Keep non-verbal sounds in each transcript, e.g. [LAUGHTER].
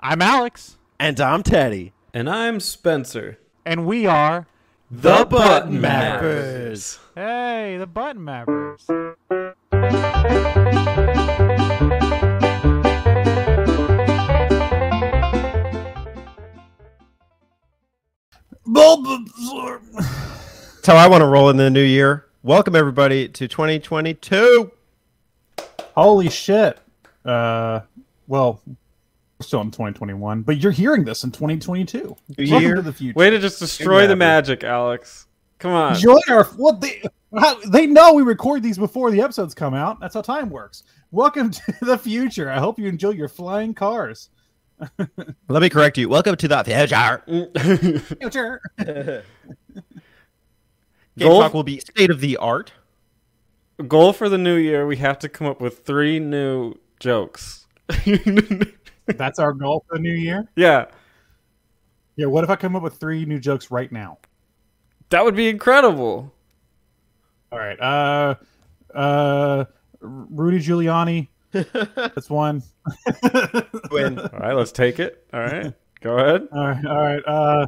I'm Alex, And I'm Teddy. And I'm Spencer. and we are The Button Mappers. hey the Button Mappers. That's how I want to roll in the new year. Welcome everybody to 2022. Holy shit. Uh, well, we're still in 2021, but you're hearing this in 2022. New Welcome to the future. Way to just destroy the magic, Alex. Come on. Enjoy our what they how, they know we record these before the episodes come out. That's how time works. Welcome [LAUGHS] to the future. I hope you enjoy your flying cars. [LAUGHS] Let me correct you. Welcome to the future. Future. [LAUGHS] Game Goal- Talk will be state of the art. Goal for the new year, we have to come up with three new jokes. That's our goal for the new year. yeah, Yeah. What if I come up with three new jokes right now? that would be incredible. All right. Uh, uh, Rudy Giuliani. [LAUGHS] That's one. Win. [LAUGHS] All right, let's take it. All right, go ahead. All right, all right. Uh,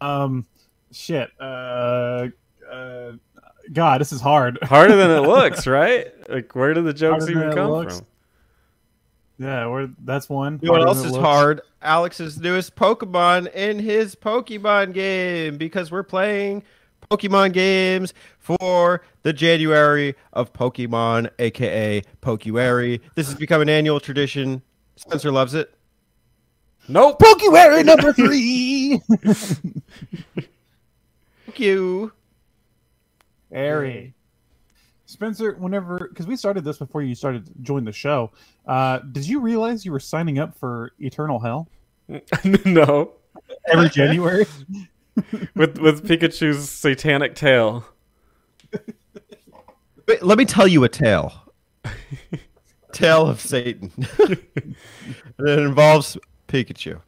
um, shit. Uh, uh, God, this is hard. Harder than it [LAUGHS] looks, right? Like, where do the jokes Harder even come from? Yeah, we're, that's one. You know what else is looks. hard? Alex's newest Pokemon in his Pokemon game because we're playing Pokemon games for the January of Pokemon, aka Pokuary. This has become an annual tradition. Spencer loves it. Nope. Pokuary number [LAUGHS] three. Thank you. Airy. Spencer, whenever because we started this before you started to join the show, uh, did you realize you were signing up for Eternal Hell [LAUGHS] no. every January? [LAUGHS] With with Pikachu's satanic tail. Wait, let me tell you a tale. [LAUGHS] tale of Satan. and it involves Pikachu.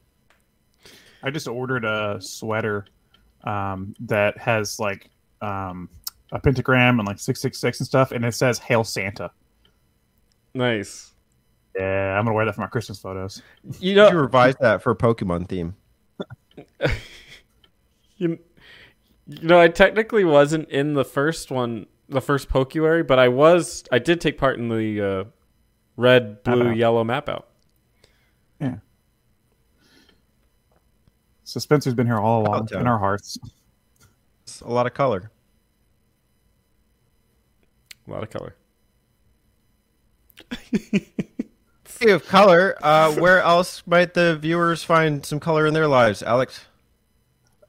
I just ordered a sweater um, that has like um, a pentagram and like six six six and stuff, and it says "Hail Santa." Nice. Yeah, I'm gonna wear that for my Christmas photos. You know, You know, revise that for a Pokemon theme. [LAUGHS] you, you know, I technically wasn't in the first one, the first Pokuary, but I was. I did take part in the uh, red, blue, Map yellow map out. Yeah. So Spencer's been here all along in our hearts. It's a lot of color. A lot of color. [LAUGHS] Speaking of color, uh, where else might the viewers find some color in their lives, Alex?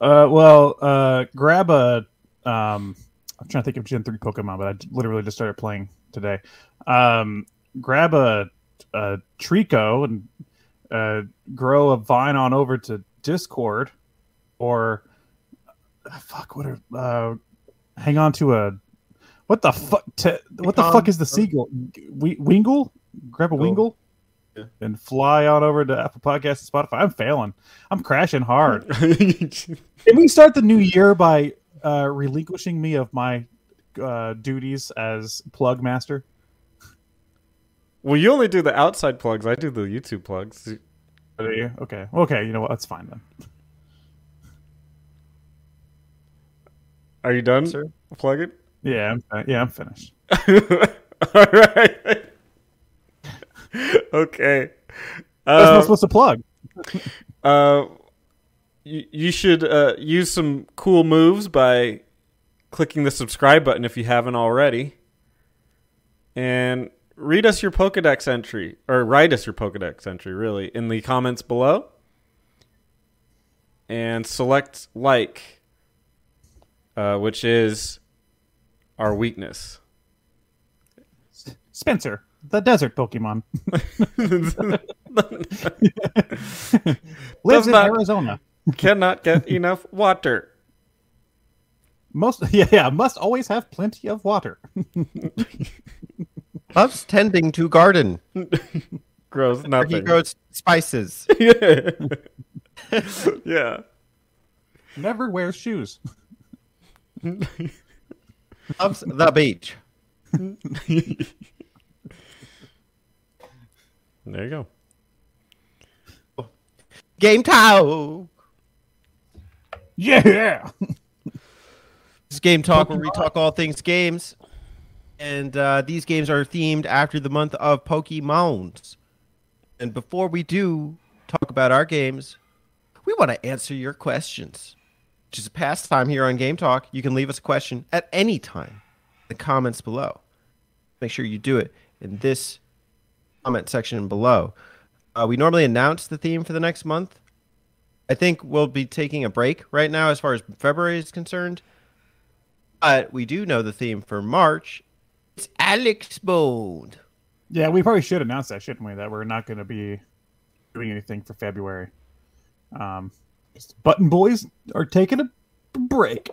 Uh, well, uh, grab a. Um, I'm trying to think of Gen three Pokemon, but I literally just started playing today. Um, grab a, a Treecko and uh, grow a vine on over to Discord, or uh, fuck, what are uh, hang on to a what the fuck? Te- what the fuck is the seagull? We- Wingull? Grab a Wingull. Yeah. And fly on over to Apple Podcasts and Spotify. I'm failing. I'm crashing hard. [LAUGHS] Can we start the new year by uh, relinquishing me of my uh, duties as plug master? well, you only do the outside plugs. I do the YouTube plugs. Okay, okay, you know what? That's fine then. Are you done Sir? plugging? Yeah, I'm, yeah, I'm finished. [LAUGHS] All right. okay. That's Uh, not supposed to plug. [LAUGHS] Uh, you, you should uh, use some cool moves by clicking the subscribe button if you haven't already. And read us your Pokedex entry, or write us your Pokedex entry, really, in the comments below. And select like, uh, which is our weakness. Spencer, the desert Pokemon, [LAUGHS] lives in not- Arizona. Cannot get [LAUGHS] enough water. Most [LAUGHS] yeah, yeah, must always have plenty of water. Loves tending to garden. Grows nothing. he grows spices. yeah. Never wears shoes. Loves the beach. There you go. Game Talk. Yeah. This is Game Talk, where we talk all things games. And uh, these games are themed after the month of Pokemons. And before we do talk about our games, we want to answer your questions, which is a pastime here on Game Talk. You can leave us a question at any time in the comments below. Make sure you do it in this comment section below. Uh, we normally announce the theme for the next month. I think we'll be taking a break right now as far as February is concerned. But we do know the theme for March. It's Alex Bold. Yeah, we probably should announce that, shouldn't we? That we're not going to be doing anything for February. Um, Button Boys are taking a break.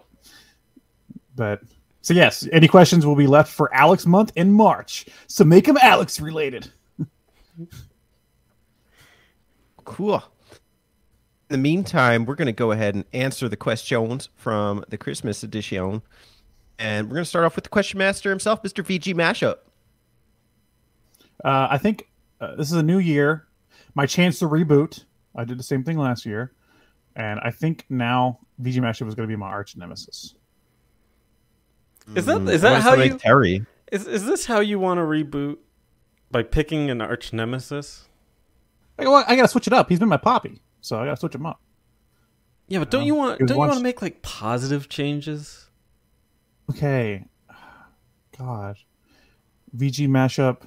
But so yes, any questions will be left for Alex month in March. So make them Alex related. Cool. In the meantime, we're going to go ahead and answer the questions from the Christmas edition. And we're going to start off with the question master himself, Mr. VG Mashup. Uh, I think uh, this is a new year. My chance to reboot. I did the same thing last year, and I think now VG Mashup is going to be my arch nemesis. Is that is I that how you Terry? is is this how you want to reboot by picking an arch nemesis? I, well, I got to switch it up. He's been my poppy, so I got to switch him up. Yeah, but don't No. you want don't you want to make like positive changes? Okay. God. VG Mashup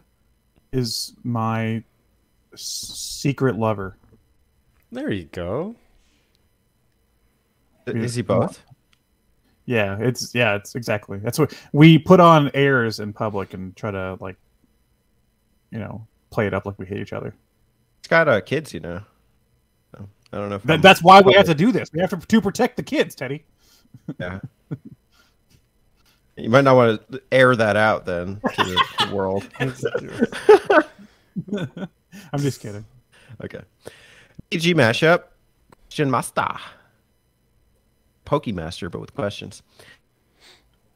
is my secret lover. There you go. Is he both? Yeah, it's yeah, it's exactly. That's what we put on airs in public and try to like you know, play it up like we hate each other. It's got uh, kids, you know. So, I don't know if That, I'm- that's why we have to do this. We have to to protect the kids, Teddy. Yeah. You might not want to air that out then to the, the world. [LAUGHS] [LAUGHS] I'm just kidding. Okay. VG Mashup. Master. Pokemaster, but with questions.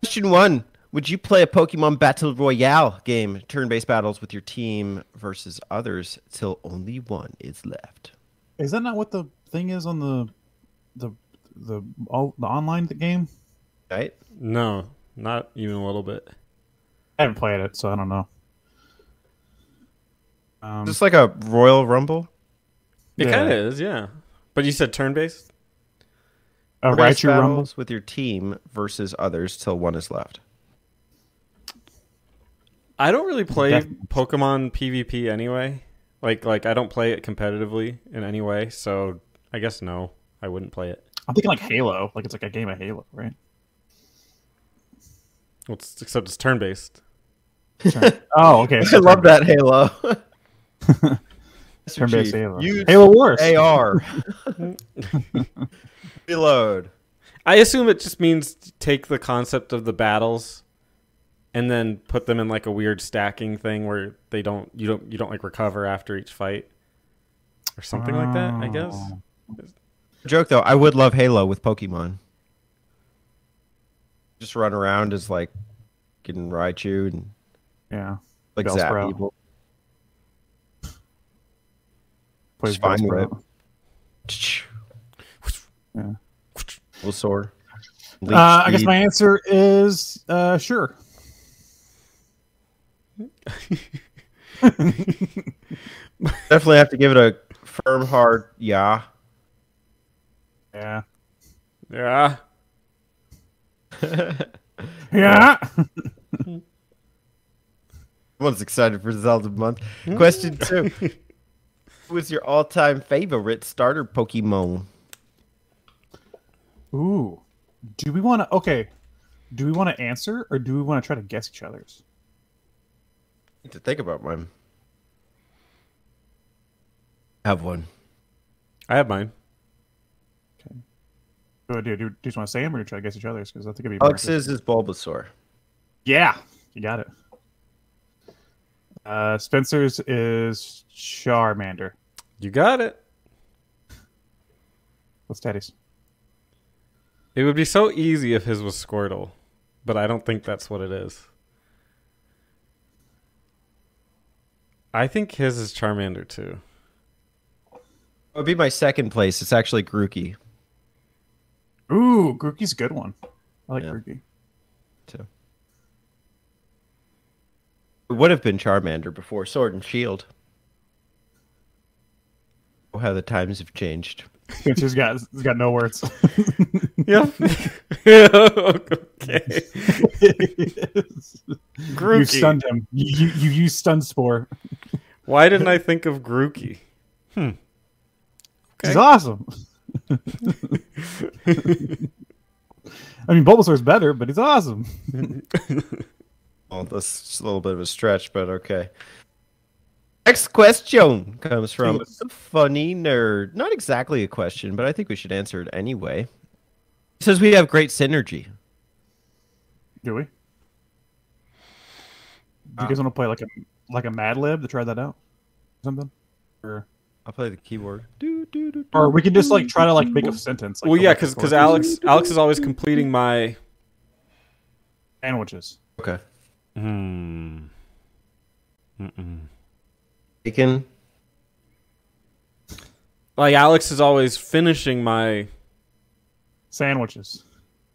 Question one. Would you play a Pokemon Battle Royale game, turn based battles with your team versus others till only one is left? Is that not what the thing is on the the the all, the online game? Right? No, not even a little bit. I haven't played it, so I don't know. Um, Just like a Royal Rumble? It Yeah. kind of is, yeah. But you said turn based. A Turn-based Raichu Rumble. battles with your team versus others till one is left. I don't really play Definitely. Pokemon PvP anyway. Like like I don't play it competitively in any way, so I guess no, I wouldn't play it. I'm thinking like Halo, like it's like a game of Halo, right? Well, it's, except it's turn based. [LAUGHS] Oh, okay. [LAUGHS] I love that Halo. [LAUGHS] Mr. Turn-based Chief, Halo. Use Halo Wars. AR. [LAUGHS] [LAUGHS] Reload. I assume it just means take the concept of the battles and then put them in like a weird stacking thing where they don't you don't you don't like recover after each fight or something like that. I guess. Oh. Joke though, I would love Halo with Pokemon. Just run around as like getting Raichu and Yeah. like Bellsprout. zap people. Plays fine with Bellsprout. Yeah. Bulbasaur. Leech Uh, I guess my answer is uh, sure. [LAUGHS] definitely have to give it a firm hard yeah. Yeah. Yeah. [LAUGHS] Yeah. [LAUGHS] Everyone's excited for Zelda month. Question two. Who is your all time favorite starter Pokemon? Ooh. Do we want to? Okay. Do we want to answer or do we want to try to guess each other's? I need to think about mine. Have one. I have mine. Do, oh, do, do, do you just want to say them or do you try to guess each other's? Because I think it'd be oh, more Alex's is Bulbasaur. Yeah, you got it. Uh, Spencer's is Charmander. You got it. What's Teddy's? It would be so easy if his was Squirtle, but I don't think that's what it is. I think his is Charmander too. It would be my second place. It's actually Grookey. Ooh, Grookey's a good one. I like Yeah. Grookey. It would have been Charmander before Sword and Shield. Oh, how the times have changed. Spencer's got he's got no words. [LAUGHS] Yep. [LAUGHS] okay. Grookey. you stunned him. You, you you used stun spore. Why didn't I think of Grookey? Hmm. He's awesome. [LAUGHS] I mean, Bulbasaur's better, but he's awesome. Well, that's a little bit of a stretch, but okay. Next question comes from Yes. funny nerd. Not exactly a question, but I think we should answer it anyway. It says we have great synergy. Do we? Do you uh. guys want to play like a like a Mad Lib to try that out? Something? Or, I'll play the keyboard. Do, do, do, do. or we can just like try to like make a sentence. Like, well, yeah, back and because. Alex Alex is always completing my. sandwiches. Okay. Hmm. Mm-mm. Bacon. Like Alex is always finishing my. Sandwiches.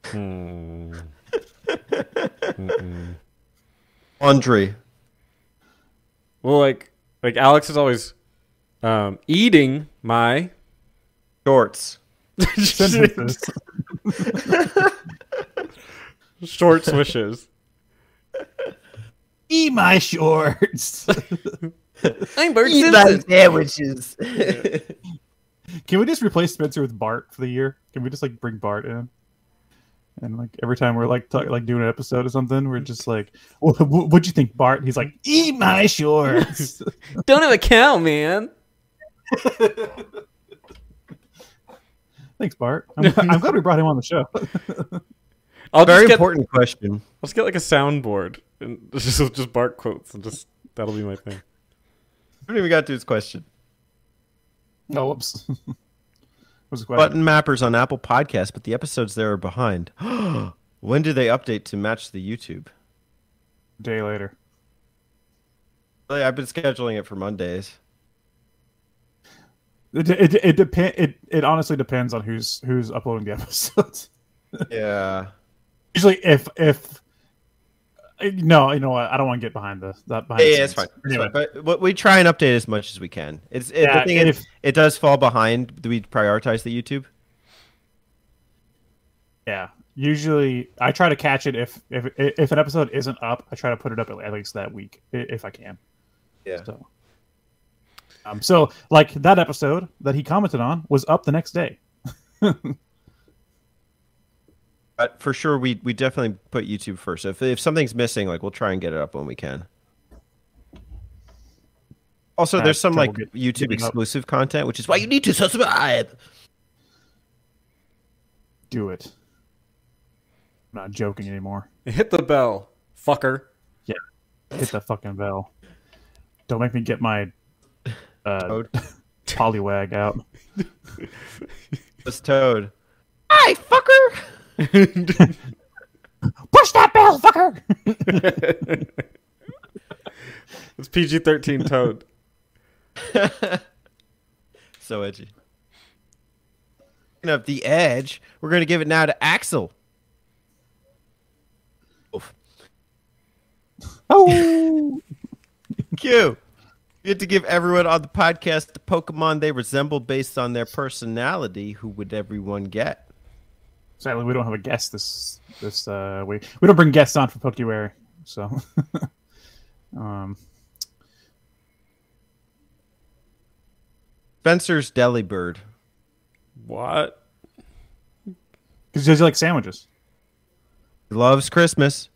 Hmm. [LAUGHS] Laundry. Well, like like Alex is always um, eating my Shorts. Sentences. [LAUGHS] short swishes. Eat my shorts. I'm Bert sandwiches. [LAUGHS] Can we just replace Spencer with Bart for the year? Can we just like bring Bart in? And like every time we're like talk, like doing an episode or something, we're just like, well, "What'd you think, Bart?" He's like, "Eat my shorts." [LAUGHS] Don't have a cow, man. [LAUGHS] Thanks, Bart. I'm, I'm glad we brought him on the show. I'll Very just get, important question. Let's get like a soundboard and [LAUGHS] just just bark quotes and just that'll be my thing. I haven't even got to his question. oh, whoops. [LAUGHS] What's the question? Button mappers on Apple Podcasts, but the episodes there are behind. [GASPS] when do they update to match the YouTube? Day later. Oh, really, I've been scheduling it for Mondays. It it it depend. It it honestly depends on who's who's uploading the [LAUGHS] episodes. Yeah. Usually, if if no, you know what? I don't want to get behind the that behind. Yeah, yeah, it's fine. It's Anyway, fine. But, we try and update as much as we can. It's it, Yeah, the thing is, if- it does fall behind. Do we prioritize the YouTube? yeah. Usually, I try to catch it if if if an episode isn't up. I try to put it up at least that week if I can. Yeah. So, um, so like that episode that he commented on was up the next day. [LAUGHS] But for sure, we we definitely put YouTube first. If if something's missing, like we'll try and get it up when we can. Also, I there's some like get- YouTube getting up. exclusive content, which is why you need to subscribe. Do it. I'm not joking anymore. Hit the bell, fucker. Yeah hit the fucking bell. Don't make me get my uh, Toad. Poliwag out. [LAUGHS] this Toad. Hi, fucker. [LAUGHS] Push that bell, fucker. [LAUGHS] It's PG thirteen Toad. [LAUGHS] So edgy. Up the edge, we're gonna give it now to Axel. Oof. oh, Q. You get to give everyone on the podcast the Pokemon they resemble based on their personality. Who would everyone get? Sadly, we don't have a guest this this uh week. We don't bring guests on for Pokuary, so. [LAUGHS] um, Spencer's Delibird. What? because you like sandwiches. He loves Christmas.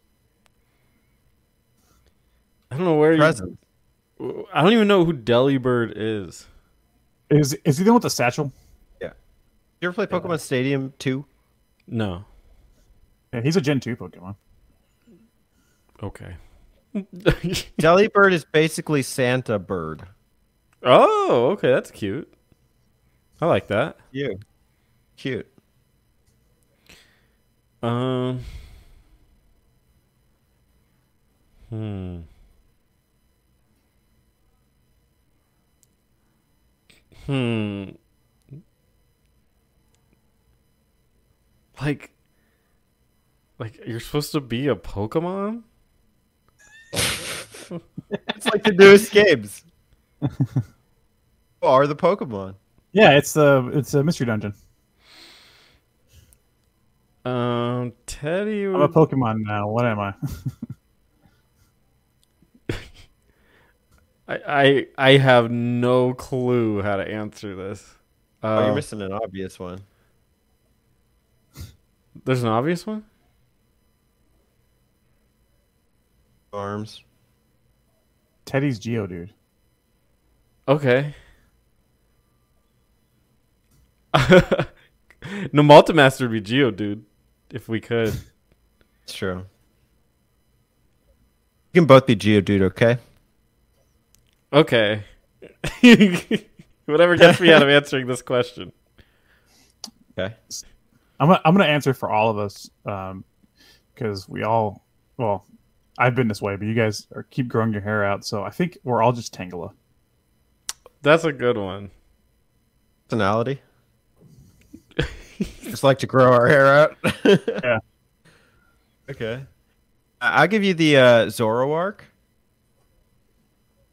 I don't know where Presents. you. I don't even know who Delibird is. Is is he the one with the satchel? Yeah. You ever play Pokemon Stadium 2? No. Yeah, he's a Gen two Pokemon. Okay. [LAUGHS] Delibird is basically Santa Bird. oh, okay, that's cute. I like that. You. Cute. Um. Hmm. Hmm. Like, like you're supposed to be a Pokemon? It's like the newest games. Who are the Pokemon? Yeah, it's the it's a mystery dungeon. Um, Teddy. I'm a Pokemon now. What am I? [LAUGHS] I, I I have no clue how to answer this. Oh, you're Uh, missing an obvious one. There's an obvious one. Arms. Teddy's Geodude. Okay. [LAUGHS] no, Multimaster would be Geodude. If we could. [LAUGHS] It's true. You can both be Geodude. okay? Okay. [LAUGHS] Whatever gets me out of answering this question. Okay. I'm gonna, I'm gonna answer for all of us because we all well I've been this way, but you guys are keep growing your hair out, so I think we're all just Tangela. That's a good one. Personality. [LAUGHS] Just like to grow our hair out. [LAUGHS] Yeah. Okay. I- I'll give you the uh, Zoroark.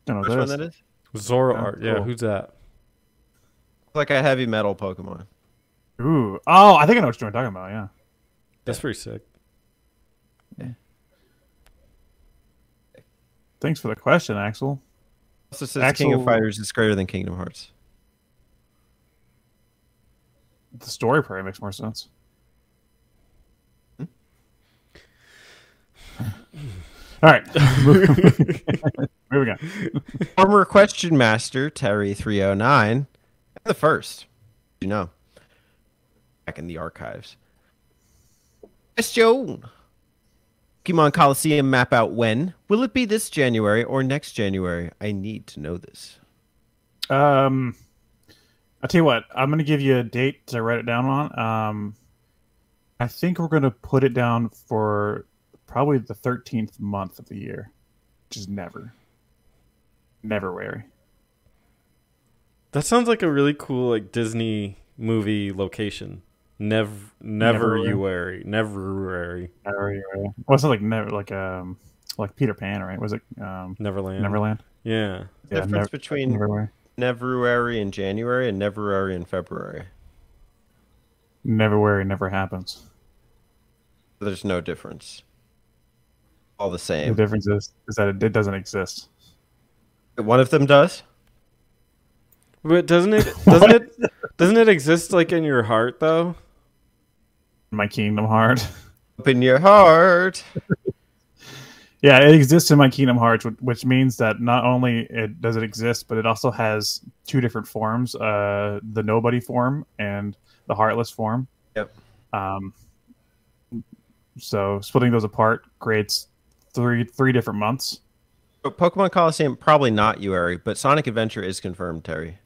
Don't know Which what one that that is. is? Zoroark. Yeah, cool. who's that? Like a heavy metal Pokemon. Ooh, oh, I think I know what you're talking about. Yeah, That's pretty sick. Yeah. Thanks for the question, Axel. Also says King of Fighters is greater than Kingdom Hearts. The story probably makes more sense. Hmm. All right, [LAUGHS] moving on. Former question master Terry three oh nine, the first, you know, back in the archives. Question: Pokemon Colosseum map out when? Will it be this January or next January? I need to know this. Um, I'll tell you what. I'm gonna give you a date to write it down on. Um, I think we're gonna put it down for probably the 13th month of the year, which is never, never wary. That sounds like a really cool like Disney movie location. Never, never Neverwhere. you worry, never worry, Never wary. Well, it's not like never like um like Peter Pan, right? Was it um Neverland. Neverland? Yeah, Yeah, Difference never- between Never wary. February and January and February and February. Never wary. Never happens. There's no difference. All the same. The difference is is that it, it doesn't exist. One of them does. but doesn't it? Doesn't it? Doesn't it exist like in your heart though? My Kingdom Heart. Open your heart. [LAUGHS] Yeah, it exists in my Kingdom Hearts, which, means that not only it does it exist, but it also has two different forms: uh, the Nobody form and the Heartless form. Yep. Um, so splitting those apart creates three three different months. But Pokemon Colosseum probably not you, Uary, but Sonic Adventure is confirmed, Terry.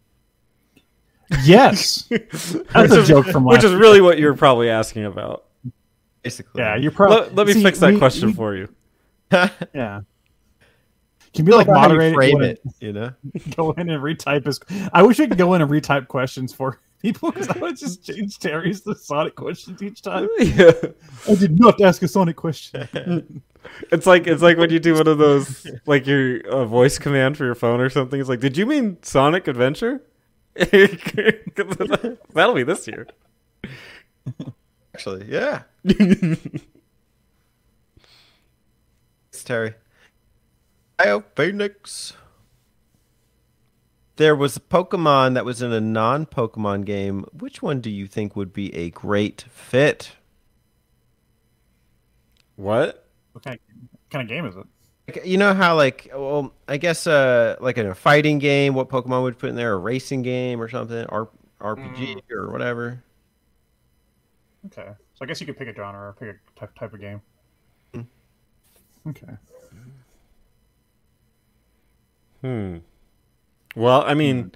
Yes, [LAUGHS] that's Which a is- joke from Which last. is really what you're probably asking about. Basically. yeah, you're probably. Let, let me See, fix that we- question we- for you. [LAUGHS] Yeah. Can be like moderate you frame go in- it, you know. [LAUGHS] Go in and retype his. I wish we could go in and retype questions for people because I would just change Terry's the Sonic questions each time. yeah. I did not ask a Sonic question. It's like it's like when you do one of those like your uh, voice command for your phone or something. It's like, did you mean Sonic Adventure? [LAUGHS] That'll be this year. Actually, yeah. [LAUGHS] It's Terry. Hi, Phoenix. There was a Pokemon that was in a non-Pokemon game. Which one do you think would be a great fit? What? What kind of, kind of game is it? Like, You know how, like, well, I guess, uh, like in a fighting game, what Pokemon would put in there, a racing game or something, R- RPG or whatever. Okay, so I guess you could pick a genre or pick a type, type of game. Okay. Hmm. Well, I mean,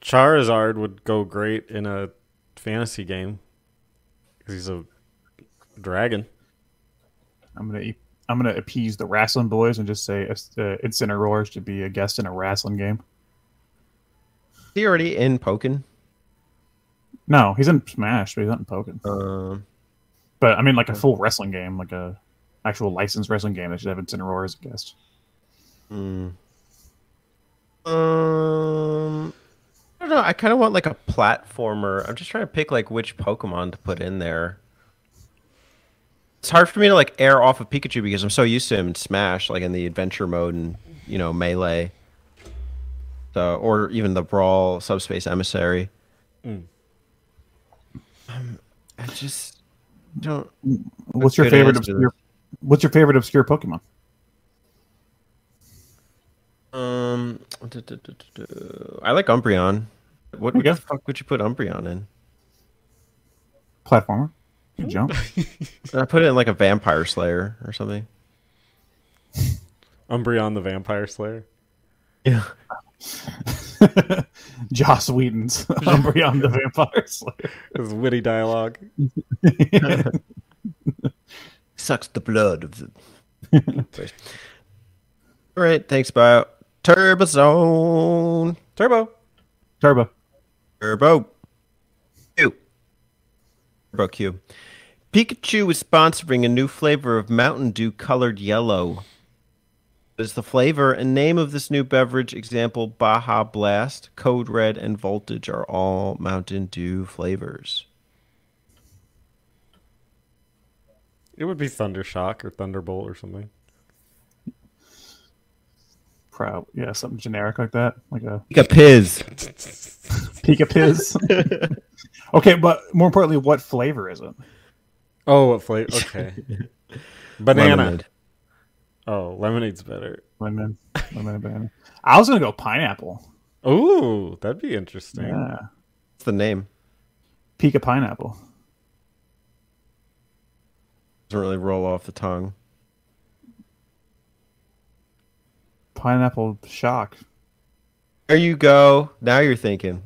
Charizard would go great in a fantasy game because he's a dragon. I'm gonna e- I'm gonna appease the wrestling boys and just say uh, Incineroar should be a guest in a wrestling game. Is he already in Pokken? No, he's in Smash, but he's not in Pokken. Um, but I mean like a full wrestling game, like a actual licensed wrestling game. They should have Incineroar as a guest. Mm. Um, I don't know. I kind of want like a platformer. I'm just trying to pick like which Pokemon to put in there. It's hard for me to like air off of Pikachu because I'm so used to him in Smash, like in the adventure mode and you know melee. So, or even the Brawl Subspace Emissary. Mm. Um, I just don't. What's your favorite answer. obscure? What's your favorite obscure Pokemon? Um, duh, duh, duh, duh, duh. I like Umbreon. What, what the fuck would you put Umbreon in? Platformer. You jump. [LAUGHS] I put it in like a Vampire Slayer or something. [LAUGHS] Umbreon the Vampire Slayer. Yeah. [LAUGHS] Joss Whedon's Umbreon the Vampire Slayer. His witty dialogue. Sucks the blood of the. All right, thanks, Bio. Turbo Zone. Turbo. Turbo. Turbo. Q. Turbo Pikachu is sponsoring a new flavor of Mountain Dew colored yellow. What is the flavor and name of this new beverage? Example Baja Blast, Code Red, and Voltage are all Mountain Dew flavors. It would be Thundershock or Thunderbolt or something. Proud. Yeah, something generic like that, like a Pika Piz. Pika Piz. [LAUGHS] okay, but more importantly, what flavor is it? Oh, what flavor? [LAUGHS] Okay. Banana. Lemonade. Oh, lemonade's better. Lemon, lemon, banana. I was gonna go pineapple. Ooh, that'd be interesting. Yeah, What's the name? Pika pineapple. Doesn't really roll off the tongue. Pineapple shock. There you go. Now you're thinking.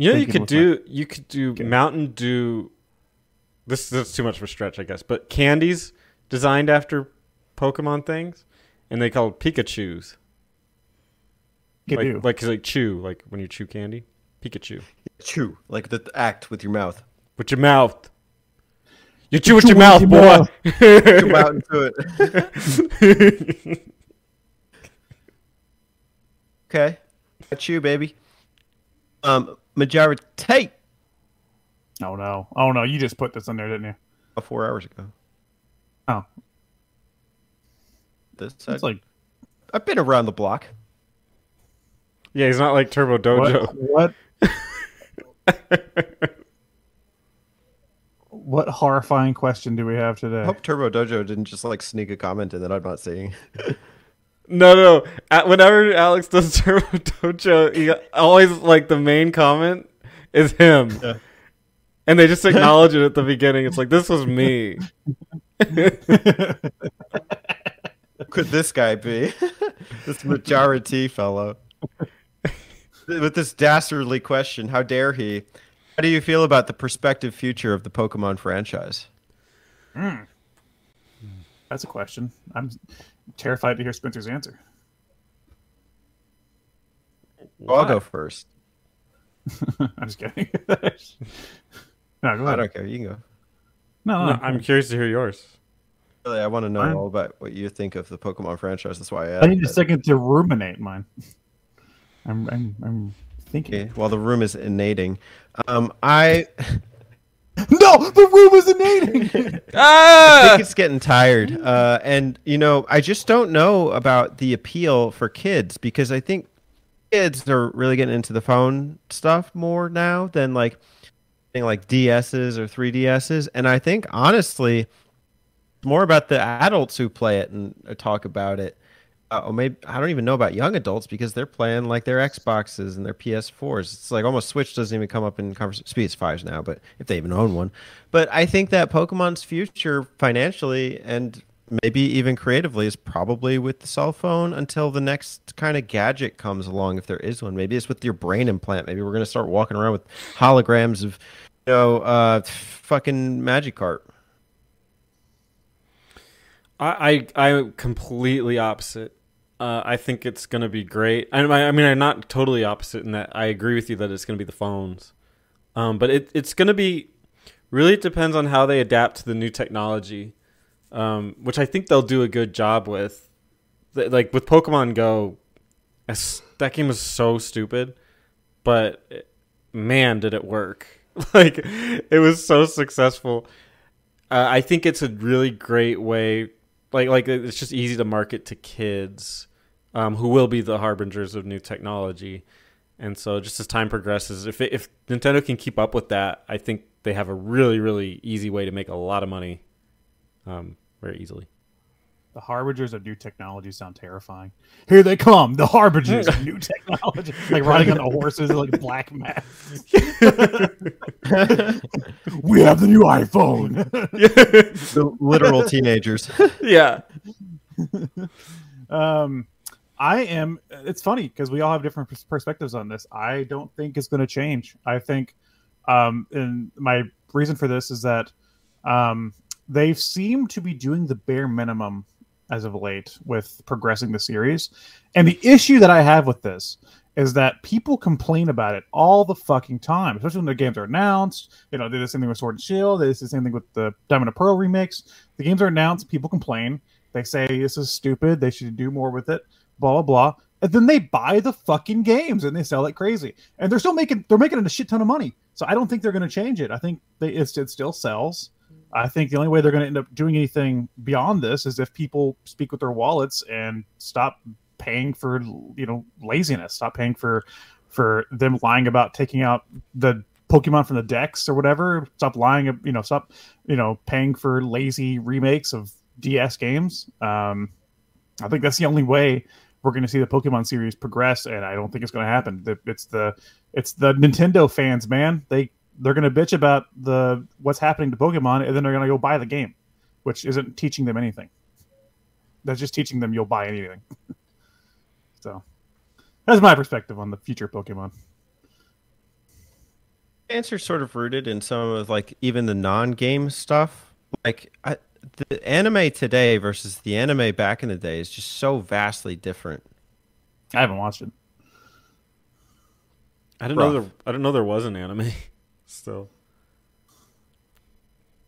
You know, you could with do you could do Mountain Dew. This, this is too much of a stretch, I guess. But candies designed after Pokemon things, and they call Pikachu's. Get Like you. like like chew, like when you chew candy. Pikachu Chew, like the the act with your mouth. with your mouth. You chew with your with mouth, your boy. mouth. [LAUGHS] Come out into it. [LAUGHS] Okay. Chew, baby. Um, majority Oh no! Oh no! You just put this in there, didn't you? About four hours ago. Oh, This it's like I've been around the block. yeah, he's not like Turbo Dojo. what? What? [LAUGHS] what horrifying question do we have I today? hope Turbo Dojo didn't just like sneak a comment in that I'm not seeing. [LAUGHS] No, no. At, whenever Alex does [LAUGHS] Turbo Dojo, he always like the main comment is him, Yeah. and they just [LAUGHS] acknowledge it at the beginning. It's like this was me. Could this guy be? [LAUGHS] this majority fellow. With this dastardly question, how dare he? How do you feel about the prospective future of the Pokemon franchise? Hmm. That's a question. I'm terrified to hear Spencer's answer. Well, I'll go first. [LAUGHS] I'm just kidding. [LAUGHS] no, go I don't care. You can go. No, No, no, I'm curious to hear yours. Really, I want to know Fine. all about what you think of the Pokemon franchise. That's why I I need a second to ruminate mine. [LAUGHS] I'm, I'm, I'm thinking. Okay, while the room is innating, um, I No, the room is innating. [LAUGHS] I Ah! think it's getting tired. Uh, and you know, I just don't know about the appeal for kids because I think kids are really getting into the phone stuff more now than like thing like DSs or 3DSs. And I think honestly, more about the adults who play it and uh, talk about it. Uh, or maybe I don't even know about young adults because they're playing like their Xboxes and their PS4s. It's like almost Switch doesn't even come up in conversation. PS5s now, but if they even own one. But I think that Pokemon's future financially and maybe even creatively is probably with the cell phone until the next kind of gadget comes along, if there is one. Maybe it's with your brain implant. Maybe we're gonna start walking around with holograms of, you know, uh, fucking Magikarp. I, I I'm completely opposite. Uh, I think it's gonna be great. I, I mean, I'm not totally opposite in that I agree with you that it's gonna be the phones, um, but it, it's gonna be Really, it depends on how they adapt to the new technology, um, which I think they'll do a good job with. Like with Pokemon Go, that game was so stupid, but man, did it work! [LAUGHS] like it was so successful. Uh, I think it's a really great way. Like like it's just easy to market to kids, um, who will be the harbingers of new technology. And so, just as time progresses, if it, if Nintendo can keep up with that, I think they have a really really easy way to make a lot of money, um, very easily. The harbingers of new technology sound terrifying. Here they come, the harbingers of new technology. [LAUGHS] Like riding on the horses like black masks. [LAUGHS] we have the new iPhone. The literal teenagers. [LAUGHS] yeah, um, I am. It's funny because we all have different perspectives on this. I don't think it's going to change. I think, um, and my reason for this is that um, they seem to be doing the bare minimum as of late with progressing the series. And the issue that I have with this is that people complain about it all the fucking time, especially when the games are announced. You know, they did the same thing with Sword and Shield. They did the same thing with the Diamond and Pearl remakes. The games are announced, people complain. They say this is stupid. They should do more with it. Blah blah blah. And then they buy the fucking games and they sell it crazy. And they're still making they're making a shit ton of money. So I don't think they're going to change it. I think they it still sells. I think the only way they're going to end up doing anything beyond this is if people speak with their wallets and stop paying for you know laziness, stop paying for for them lying about taking out the Pokemon from the decks or whatever. Stop lying, you know, stop you know paying for lazy remakes of DS games. Um, I think that's the only way we're going to see the Pokemon series progress, and I don't think it's going to happen. It's the it's the Nintendo fans, man. They they're going to bitch about the what's happening to Pokemon, and then they're going to go buy the game, which isn't teaching them anything. That's just teaching them you'll buy anything. [LAUGHS] so that's my perspective on the future Pokemon. answer sort of rooted in some of like even the non-game stuff. Like I, the anime today versus the anime back in the day is just so vastly different. I haven't watched it. I didn't know there. I didn't know there was an anime. [LAUGHS] Still,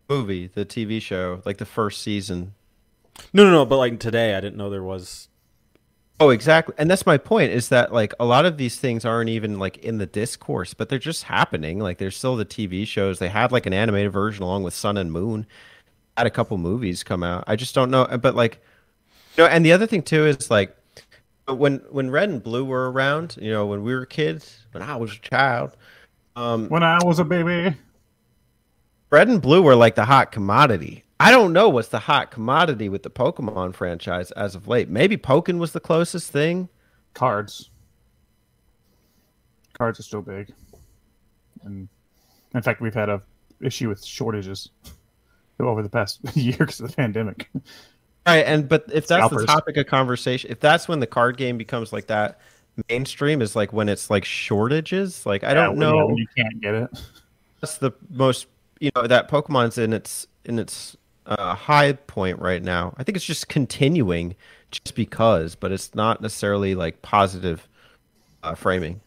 Movie, the TV show, like the first season. no, no, no. But like today, I didn't know there was. Oh, exactly. And that's my point is that like a lot of these things aren't even like in the discourse, but they're just happening. Like there's still the TV shows. They had like an animated version along with Sun and Moon. Had a couple movies come out. I just don't know. But like, you know, and the other thing too is like when when Red and Blue were around, you know, when we were kids, when I was a child, um, When I was a baby, Red and Blue were like the hot commodity. I don't know what's the hot commodity with the Pokemon franchise as of late. Maybe Pokken was the closest thing. cards. Cards are still big, and in fact, we've had a issue with shortages over the past [LAUGHS] year because of the pandemic. Right, and but if that's Scalpers. the topic of conversation, if that's when the card game becomes like that mainstream is like when it's like shortages. Like I don't know. when you can't get it. That's the most you know that Pokemon's in its in its uh, high point right now. I think it's just continuing just because, but it's not necessarily like positive uh, framing.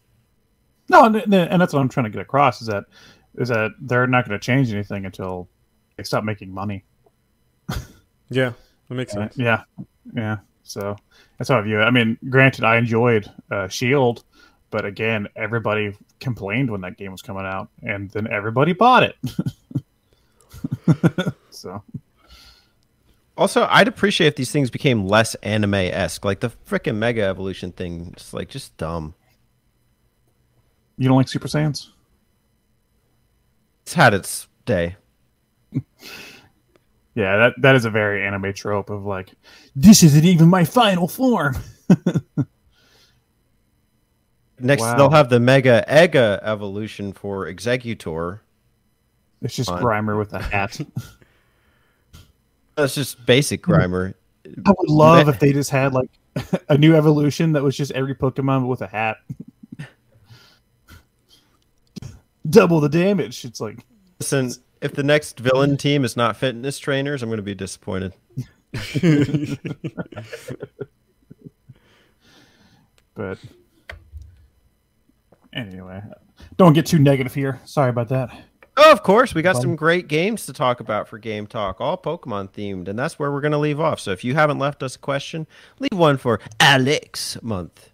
No, and, and that's what I'm trying to get across is that is that they're not going to change anything until they stop making money. Yeah, that makes Uh, sense. yeah, yeah. So that's how I view it. I mean, granted, I enjoyed uh, Shield, but again, everybody complained when that game was coming out, and then everybody bought it. [LAUGHS] so Also, I'd appreciate if these things became less anime esque. Like the freaking Mega Evolution thing, just like just dumb. you don't like Super Saiyans? It's had its day. [LAUGHS] Yeah, that that is a very anime trope of like, this isn't even my final form. [LAUGHS] Next, Wow. they'll have the Mega Ega Evolution for Exeggutor. It's just. Grimer with a hat. [LAUGHS] That's just basic Grimer. I would love if they just had like a new evolution that was just every Pokemon with a hat. Double the damage. It's like Listen, if the next villain team is not fitness trainers, I'm going to be disappointed. [LAUGHS] but anyway, don't get too negative here. Sorry about that. Oh, of course, we got some great games to talk about for Game Talk, all Pokemon themed, and that's where we're going to leave off. So if you haven't left us a question, leave one for Alex month.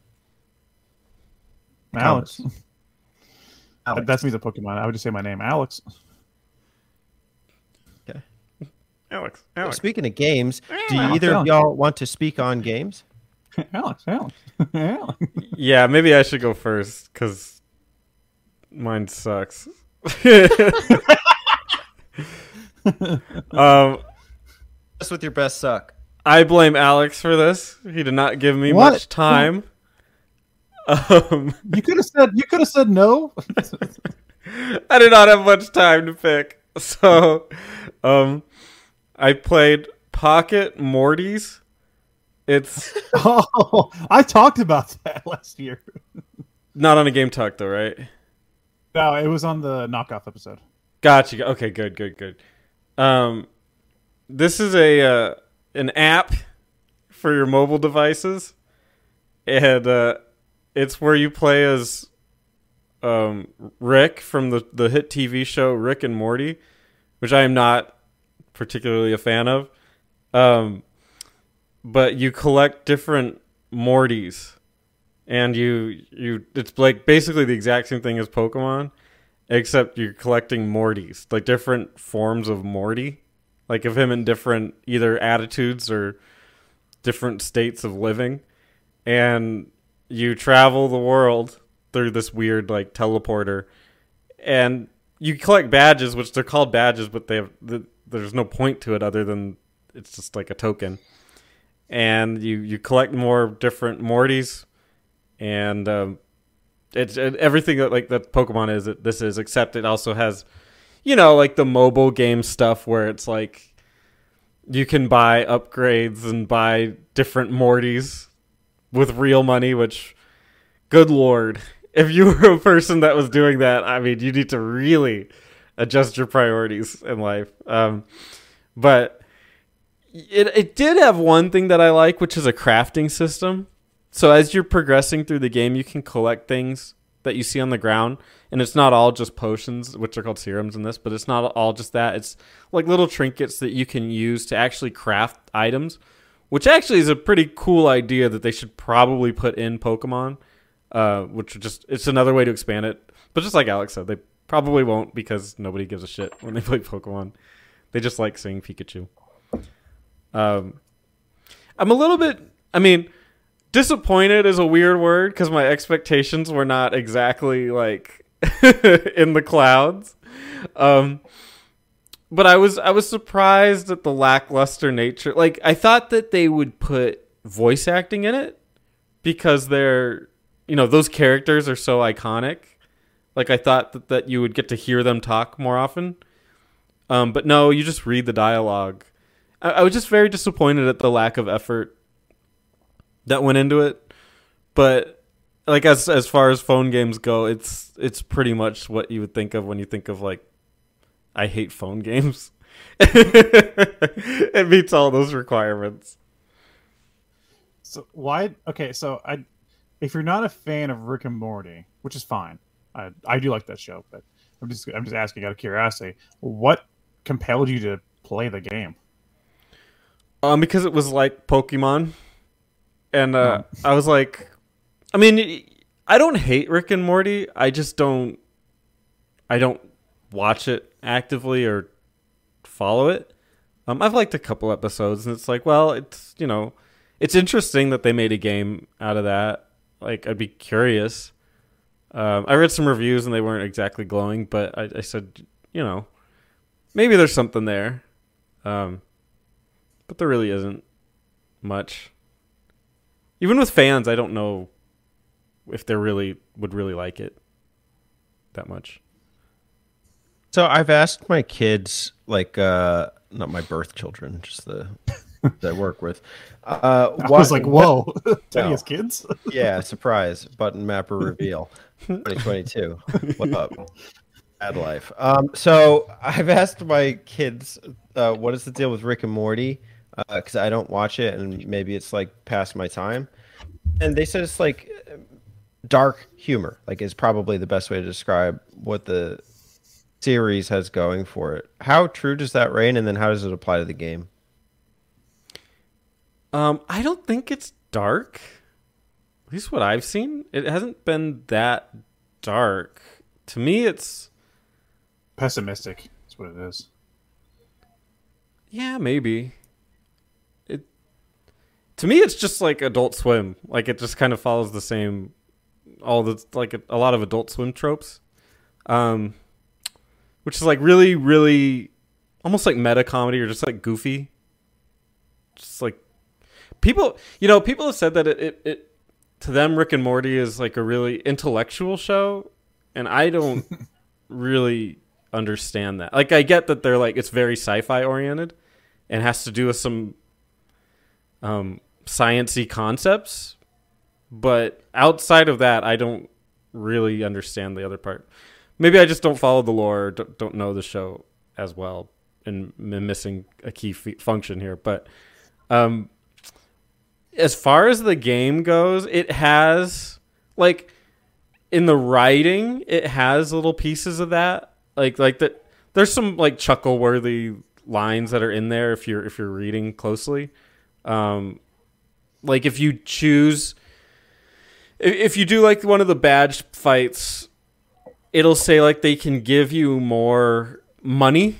Alex. Alex. That's me, the Pokemon. I would just say my name, Alex. Alex, Alex. Speaking of games, do Alex, either of y'all want to speak on games? [LAUGHS] Alex, Alex, [LAUGHS] Alex. Yeah, maybe I should go first because mine sucks. [LAUGHS] um, Just with your best suck. I blame Alex for this. He did not give me What? much time. Um, You could have said you could have said no. I did not have much time to pick, so um, I played Pocket Mortys. It's [LAUGHS] oh, I talked about that [LAUGHS] last year. not on a game talk though, right? No, it was on the knockoff episode. Gotcha. Okay, good, good, good. Um, this is a uh, an app for your mobile devices, and uh, it's where you play as um, Rick from the the hit TV show Rick and Morty, which I am not particularly a fan of. Um, but you collect different Mortys, and you you it's like basically the exact same thing as Pokemon except you're collecting Mortys, like different forms of Morty, like of him in different either attitudes or different states of living, and you travel the world through this weird like teleporter, and you collect badges, which they're called badges, but they have the, there's no point to it other than it's just like a token, and you you collect more different Mortys, and um, it's it, everything that like that Pokemon is that this is, except it also has, you know, like the mobile game stuff where it's like you can buy upgrades and buy different Mortys with real money. Which, good lord, [LAUGHS] if you were a person that was doing that, I mean, you need to really adjust your priorities in life. Um, but it it did have one thing that I like, which is a crafting system. So as you're progressing through the game, you can collect things that you see on the ground, and it's not all just potions, which are called serums in this, but it's not all just that. It's like little trinkets that you can use to actually craft items, which actually is a pretty cool idea that they should probably put in Pokemon. Uh, which just it's another way to expand it. But just like Alex said, they probably won't because nobody gives a shit when they [LAUGHS] play Pokemon. They just like seeing Pikachu. Um, I'm a little bit. I mean, disappointed is a weird word because my expectations were not exactly like [LAUGHS] in the clouds. Um, but I was I was surprised at the lackluster nature. Like I thought that they would put voice acting in it because they're you know those characters are so iconic. Like I thought that, that you would get to hear them talk more often. Um, but no, you just read the dialogue. I, I was just very disappointed at the lack of effort that went into it. But like as as far as phone games go, it's it's pretty much what you would think of when you think of like I hate phone games. [LAUGHS] it meets all those requirements. So why? Okay, so I, if you're not a fan of Rick and Morty, which is fine, I I do like that show, but I'm just I'm just asking out of curiosity, what compelled you to play the game? Um, because it was like Pokemon, and uh, I was like, I mean, I don't hate Rick and Morty. I just don't, I don't watch it actively or follow it. Um, I've liked a couple episodes, and it's like, well, it's you know, it's interesting that they made a game out of that. Like, I'd be curious. Um, I read some reviews, and they weren't exactly glowing, but I, I said, you know, maybe there's something there. Um, but there really isn't much. Even with fans, I don't know if they really would really like it that much. So I've asked my kids, like, uh, not my birth children, just the that I work with. Uh, I what- was like, whoa, [LAUGHS] [LAUGHS] has kids. [LAUGHS] yeah, surprise button mapper reveal 2022. what up? Bad life. Um, so I've asked my kids, uh, what is the deal with Rick and Morty? Because I don't watch it, and maybe it's like past my time. And they said it's like dark humor. Like is probably the best way to describe what the series has going for it. How true does that reign, and then how does it apply to the game? Um, I don't think it's dark. At least what I've seen, it hasn't been that dark. To me, it's Pessimistic. That's what it is. yeah, maybe. It to me, it's just like Adult Swim. Like it just kind of follows the same, all the like a, a lot of Adult Swim tropes, um, which is like really, really, almost like meta comedy or just like goofy. Just like people, you know, people have said that it, it, it to them Rick and Morty is like a really intellectual show, and I don't [LAUGHS] really understand that. Like I get that they're like it's very sci-fi oriented and has to do with some um sciency concepts, but outside of that I don't really understand the other part. Maybe I just don't follow the lore or don't, don't know the show as well and am missing a key f- function here, but um as far as the game goes, it has like in the writing, it has little pieces of that. Like like that there's some like chuckle worthy lines that are in there if you're if you're reading closely. Um like if you choose if, if you do like one of the badge fights, it'll say like they can give you more money.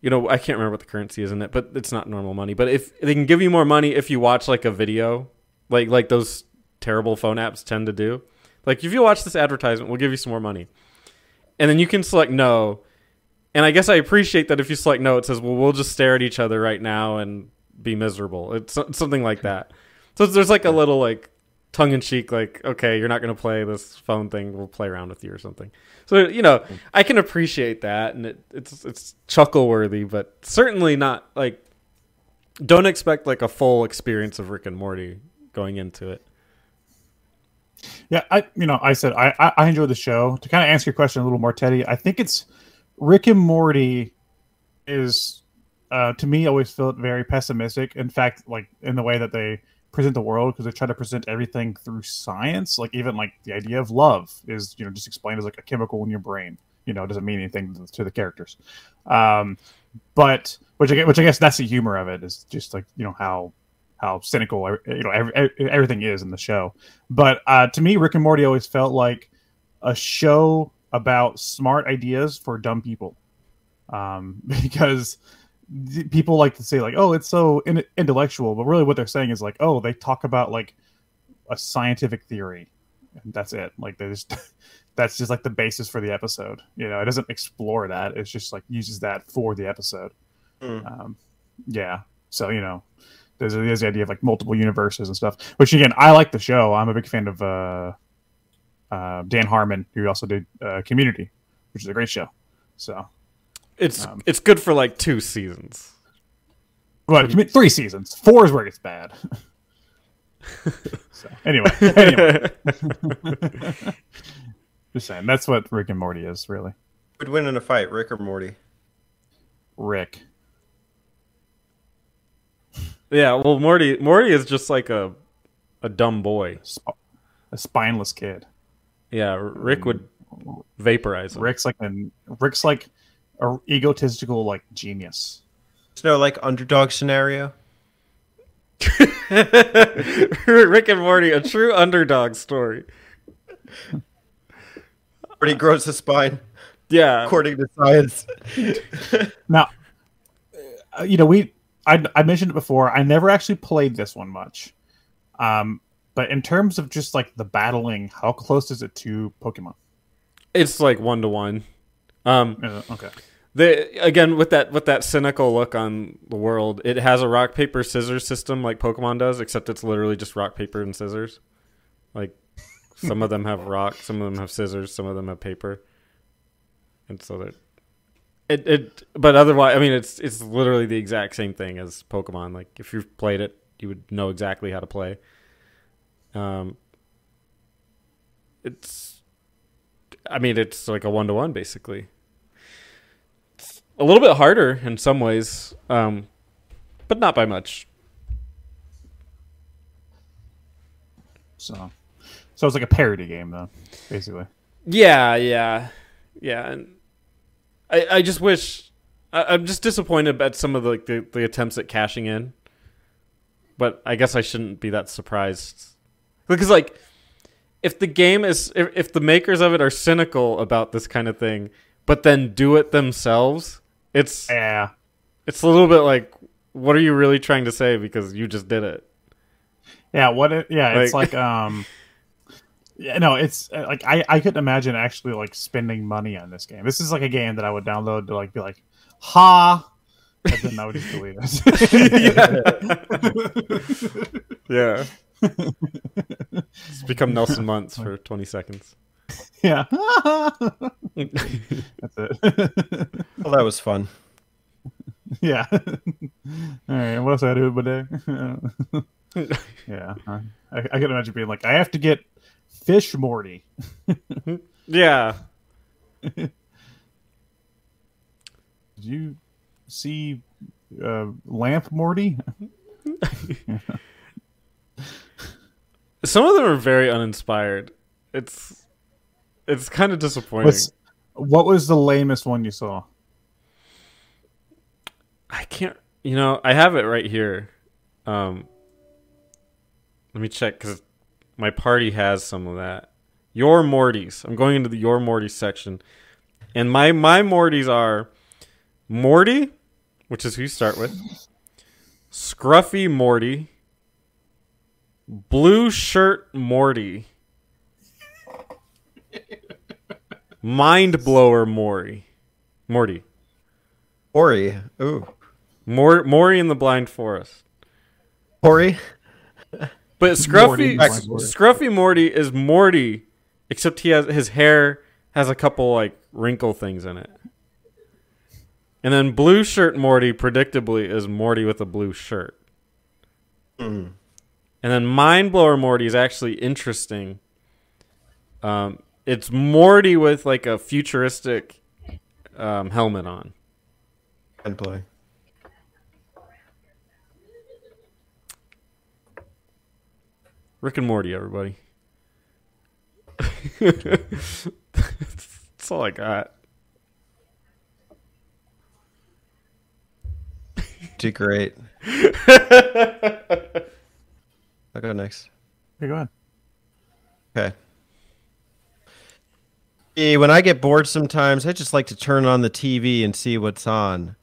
You know, I can't remember what the currency is in it, but it's not normal money. But if they can give you more money if you watch like a video, like like those terrible phone apps tend to do. Like if you watch this advertisement, we'll give you some more money. And then you can select no. And I guess I appreciate that if you select no, it says, "Well, we'll just stare at each other right now and be miserable." It's something like that. So there's like a little like tongue in cheek, like, "Okay, you're not going to play this phone thing. We'll play around with you or something." So you know, I can appreciate that, and it, it's it's chuckle worthy, but certainly not like. Don't expect like a full experience of Rick and Morty going into it. Yeah, I you know I said I I, I enjoy the show. To kind of answer your question a little more, Teddy, I think it's Rick and Morty is uh, to me always felt very pessimistic. In fact, like in the way that they present the world, because they try to present everything through science. Like even like the idea of love is you know just explained as like a chemical in your brain. You know, it doesn't mean anything to the characters. Um, but which I which I guess that's the humor of it is just like you know how how cynical you know every, everything is in the show. But uh, to me, Rick and Morty always felt like a show about smart ideas for dumb people, um, [LAUGHS] because people like to say like, "Oh, it's so in- intellectual," but really what they're saying is like, "Oh, they talk about like a scientific theory, and that's it." Like they just [LAUGHS] that's just like the basis for the episode. You know, it doesn't explore that. It's just like uses that for the episode. Mm. Um, yeah. So you know, there's, there's the idea of like multiple universes and stuff. Which again, I like the show. I'm a big fan of uh, uh, Dan Harmon, who also did uh, Community, which is a great show. So, It's Um, it's good for like two seasons. well, commu- three seasons. Four is where it gets bad. [LAUGHS] so anyway, anyway, [LAUGHS] just saying that's what Rick and Morty is really. Would win in a fight, Rick or Morty? Rick. Yeah, well, Morty Morty is just like a a dumb boy. Sp- a spineless kid. Yeah, Rick would vaporize him. Rick's like an Rick's like a egotistical like genius. There's no like underdog scenario. [LAUGHS] Rick and Morty, a true underdog story. Where he grows the spine, Yeah, according to science. [LAUGHS] Now, uh, you know, we I, I mentioned it before. I never actually played this one much, um, but in terms of just like the battling, how close is it to Pokemon? it's like one to one. Um, Uh, okay, again with that with that cynical look on the world, it has a rock paper scissors system like Pokemon does, except it's literally just rock paper and scissors. Like some of them have rock, some of them have scissors, some of them have paper, and so that it it. But otherwise, I mean, it's it's literally the exact same thing as Pokemon. Like if you've played it, you would know exactly how to play. Um, it's, I mean, it's like a one to one basically a little bit harder in some ways, um, but not by much. so so it's like a parody game though, basically. Yeah, yeah, yeah. And I, I just wish I, I'm just disappointed at some of the, like the the attempts at cashing in. But I guess I shouldn't be that surprised because like if the game is if, if the makers of it are cynical about this kind of thing, but then do it themselves, it's Yeah. it's a little bit like what are you really trying to say because you just did it. Yeah, what? It, yeah, it's Like- like um, yeah, no, it's uh, like I I couldn't imagine actually like spending money on this game. This is like a game that I would download to like be like, ha, and then I would just delete it. [LAUGHS] [LAUGHS] Yeah. It's become Nelson Muntz for 20 seconds. [LAUGHS] yeah, [LAUGHS] that's it. [LAUGHS] Well, that was fun. yeah. All right. What else I do with my day? yeah, I, I can imagine being like, I have to get fish Morty. Yeah. Did you see uh, Lamp Morty? Some of them are very uninspired. It's it's kind of disappointing. What's, what was the lamest one you saw? I can't. You know, I have it right here. Um, let me check because my party has some of that. Your Mortys. I'm going into the Your Mortys section, and my my Mortys are Morty, which is who you start with. Scruffy Morty, Blue Shirt Morty, Mind Blower Morty, Morty. Ori. Ooh. Mor- Maury in the Blind Forest. Ori. But Scruffy Morty in the Blind Forest. Scruffy Morty is Morty, except he has his hair has a couple like wrinkle things in it. And then blue shirt Morty predictably is Morty with a blue shirt. Mm. And then Mind Blower Morty is actually interesting. Um, it's Morty with like a futuristic um, helmet on. And play. Rick and Morty, everybody. [LAUGHS] That's all I got. Did great. [LAUGHS] I'll go next. Hey, go ahead. Okay. When I get bored sometimes, I just like to turn on the TV and see what's on.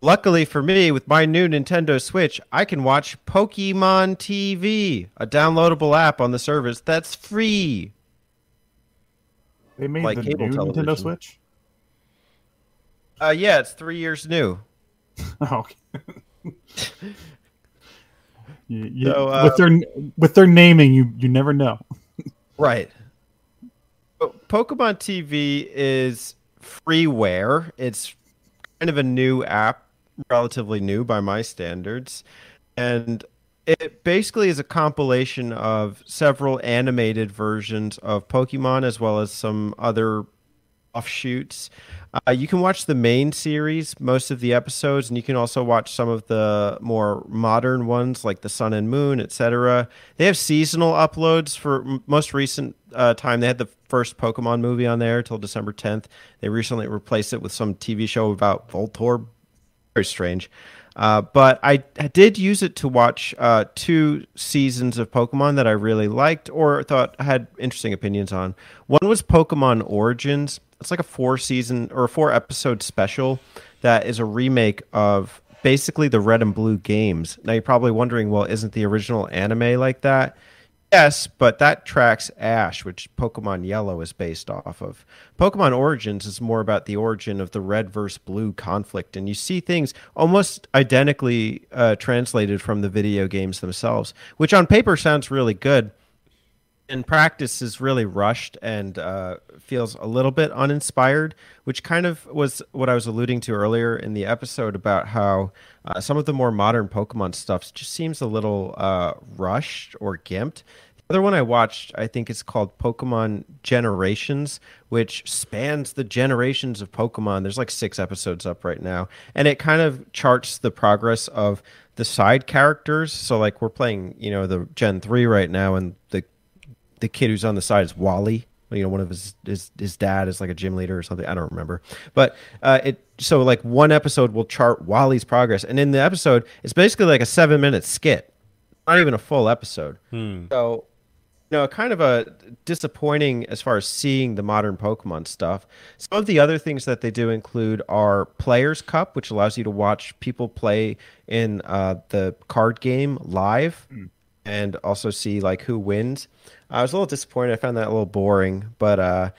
Luckily for me, with my new Nintendo Switch, I can watch Pokemon TV, a downloadable app on the service that's free. They made Like the cable new Nintendo television. Switch. Uh, yeah, it's three years new. Oh, [LAUGHS] okay. [LAUGHS] you, you, So, uh, with their with their naming, you you never know. [LAUGHS] Right. Pokemon TV is freeware. It's kind of a new app, relatively new by my standards. And it basically is a compilation of several animated versions of Pokemon as well as some other offshoots. Uh, you can watch the main series, most of the episodes, and you can also watch some of the more modern ones like the Sun and Moon, etc. They have seasonal uploads for m- most recent uh, time. They had the first Pokemon movie on there till December 10th. They recently replaced it with some TV show about Voltorb. Very strange. Uh, but I, I did use it to watch uh, two seasons of Pokemon that I really liked or thought I had interesting opinions on. One was Pokemon Origins. It's like a four season or a four episode special that is a remake of basically the Red and Blue games. Now you're probably wondering, well, isn't the original anime like that? Yes, but that tracks Ash, which Pokemon Yellow is based off of. Pokemon Origins is more about the origin of the red versus blue conflict, and you see things almost identically uh, translated from the video games themselves, which on paper sounds really good. In practice, is really rushed and uh, feels a little bit uninspired, which kind of was what I was alluding to earlier in the episode about how uh, some of the more modern Pokemon stuff just seems a little uh, rushed or gimped. The other one I watched, I think is called Pokemon Generations, which spans the generations of Pokemon. There's like six episodes up right now, and it kind of charts the progress of the side characters. So, like, we're playing, you know, the Gen 3 right now, and the the kid who's on the side is Wally. You know, one of his his his dad is like a gym leader or something. I don't remember, but uh, it so like one episode will chart Wally's progress, and in the episode, it's basically like a seven minute skit, not even a full episode. So you know, kind of a disappointing as far as seeing the modern Pokemon stuff. Some of the other things that they do include our Players Cup, which allows you to watch people play in uh, the card game live, and also see like who wins. I was a little disappointed. I found that a little boring, but uh,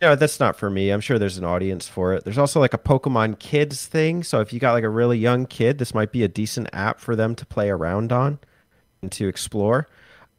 you know, that's not for me. I'm sure there's an audience for it. There's also like a Pokemon Kids thing, so if you got like a really young kid, this might be a decent app for them to play around on and to explore.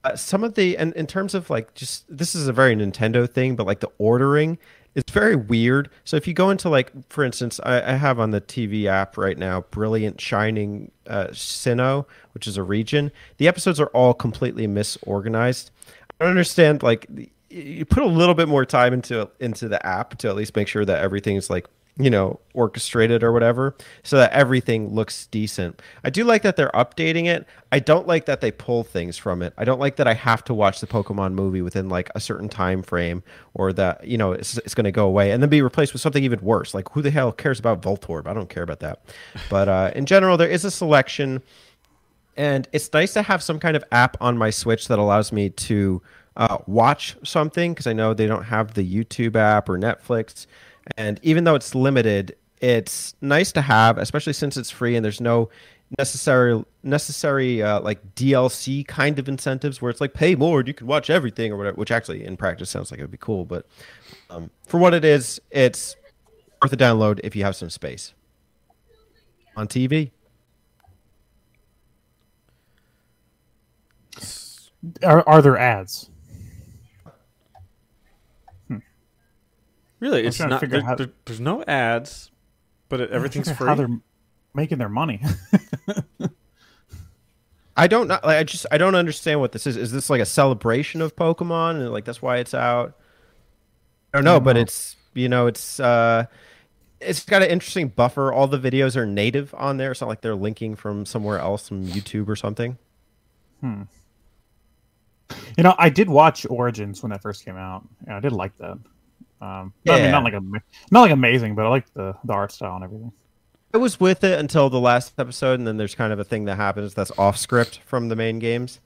Uh, some of the and in terms of like just this is a very Nintendo thing, but like the ordering is very weird. So if you go into like, for instance, I, I have on the TV app right now, Brilliant Shining uh, Sinnoh, which is a region. The episodes are all completely misorganized. I don't understand. Like you put a little bit more time into into the app to at least make sure that everything's like you know orchestrated or whatever so that everything looks decent. I do like that they're updating it. I don't like that they pull things from it. I don't like that i have to watch the pokemon movie within like a certain time frame or that you know it's, it's going to go away and then be replaced with something even worse. Like who the hell cares about voltorb? I don't care about that. But uh, in general there is a selection and it's nice to have some kind of app on my Switch that allows me to uh, watch something because I know they don't have the YouTube app or Netflix. And even though it's limited, it's nice to have, especially since it's free and there's no necessary necessary uh, like DLC kind of incentives where it's like pay more and you can watch everything or whatever. Which actually in practice sounds like it would be cool, but um, for what it is, it's worth a download if you have some space on TV. Are, are there ads? Really, it's trying to not. figure There, how- there- there's no ads, but it, [LAUGHS] everything's Figure free. How they're making their money? [LAUGHS] I don't know. Like, I just I don't understand what this is. Is this like a celebration of Pokemon and like that's why it's out? I don't know, but know. it's you know it's uh it's got an interesting buffer. All the videos are native on there. It's not like they're linking from somewhere else, from YouTube or something. Hmm. You know, I did watch Origins when that first came out, and I did like that. Um, I mean, Yeah. not like a, not like amazing, but I like the the art style and everything. I was with it until the last episode, and then there's kind of a thing that happens that's off script from the main games,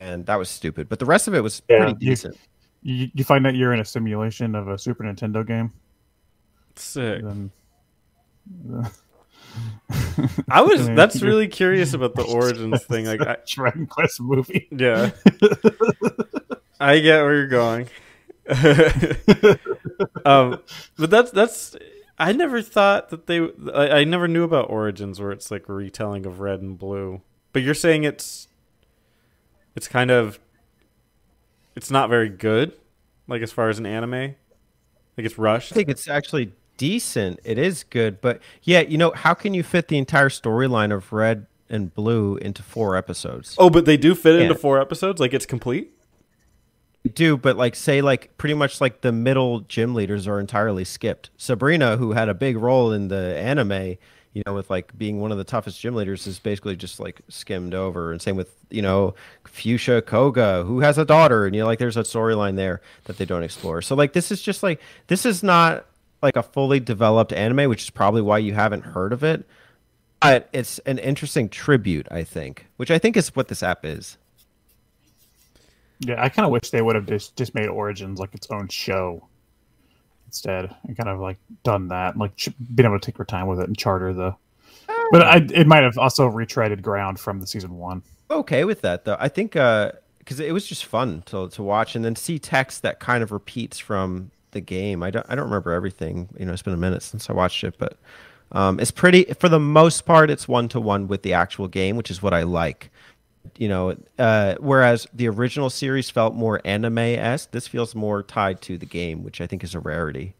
and that was stupid. But the rest of it was Yeah, pretty decent. You, you find that you're in a simulation of a Super Nintendo game, Sick. then I was. [LAUGHS] That's really curious about the [LAUGHS] origins thing. Like, I, Dragon Quest movie. yeah, [LAUGHS] I get where you're going. Um, but that's that's. I never thought that they. I, I never knew about origins where it's like a retelling of red and blue. But you're saying it's. It's kind of. It's not very good, like as far as an anime. Like it's rushed. I think it's actually decent. It is good, but yeah, you know, how can you fit the entire storyline of Red and Blue into four episodes? Oh, but they do fit into four episodes. Like it's complete. Do, but like say like pretty much like the middle gym leaders are entirely skipped. Sabrina, who had a big role in the anime, you know, with like being one of the toughest gym leaders, is basically just like skimmed over. And same with you know Fuchsia Koga, who has a daughter, and you know like there's a storyline there that they don't explore. So like this is just like this is not like a fully developed anime, which is probably why you haven't heard of it. But it's an interesting tribute, I think, which I think is what this app is. Yeah, I kind of wish they would have just just made Origins like its own show instead, and kind of like done that, like ch- been able to take their time with it and charter the. But I, it might have also retreaded ground from the season one. okay with that though. I think because it was just fun to to watch and then see text that kind of repeats from the game. I don't I don't remember everything. You know, it's been a minute since I watched it, but um, it's pretty for the most part. It's one to one with the actual game, which is what I like. You know, uh, whereas the original series felt more anime esque, this feels more tied to the game, which I think is a rarity.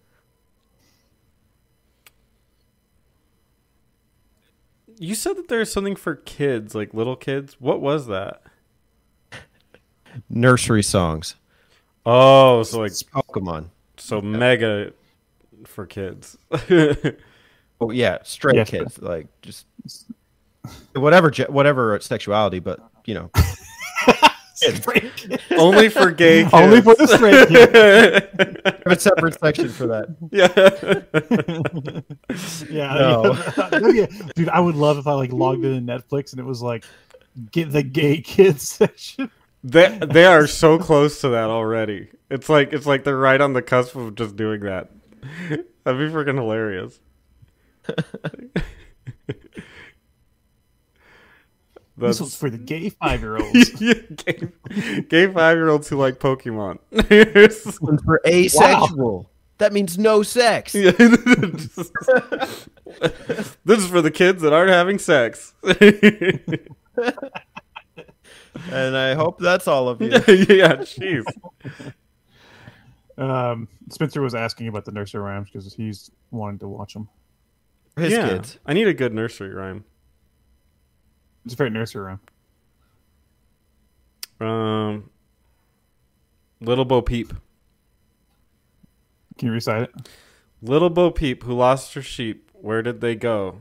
You said that there's something for kids, like little kids. What was that? Nursery songs, Oh, so like it's Pokemon. so mega for kids. [LAUGHS] Oh yeah, straight Yes, kids, like just whatever whatever sexuality, but you know, [LAUGHS] Only for gay [LAUGHS] kids. Only for the straight [LAUGHS] kids. have a separate section for that. yeah. yeah, No. That'd dude. I would love if I like logged in Netflix and it was like get the gay kids section. They they are so close to that already. It's like it's like they're right on the cusp of just doing that. That'd be freaking hilarious. This That's was for the gay [LAUGHS] five year olds. gay, gay five year olds who like Pokemon. [LAUGHS] This one's for asexual. That means no sex. [LAUGHS] Yeah. this is for the kids that aren't having sex. And I hope that's all of you. yeah, jeez. um, Spencer was asking about the nursery rhymes because he's wanting to watch them. His yeah, kids. I need a good nursery rhyme. It's a great nursery rhyme. Um, Little Bo Peep. Can you recite it? Little Bo Peep, who lost her sheep, where did they go?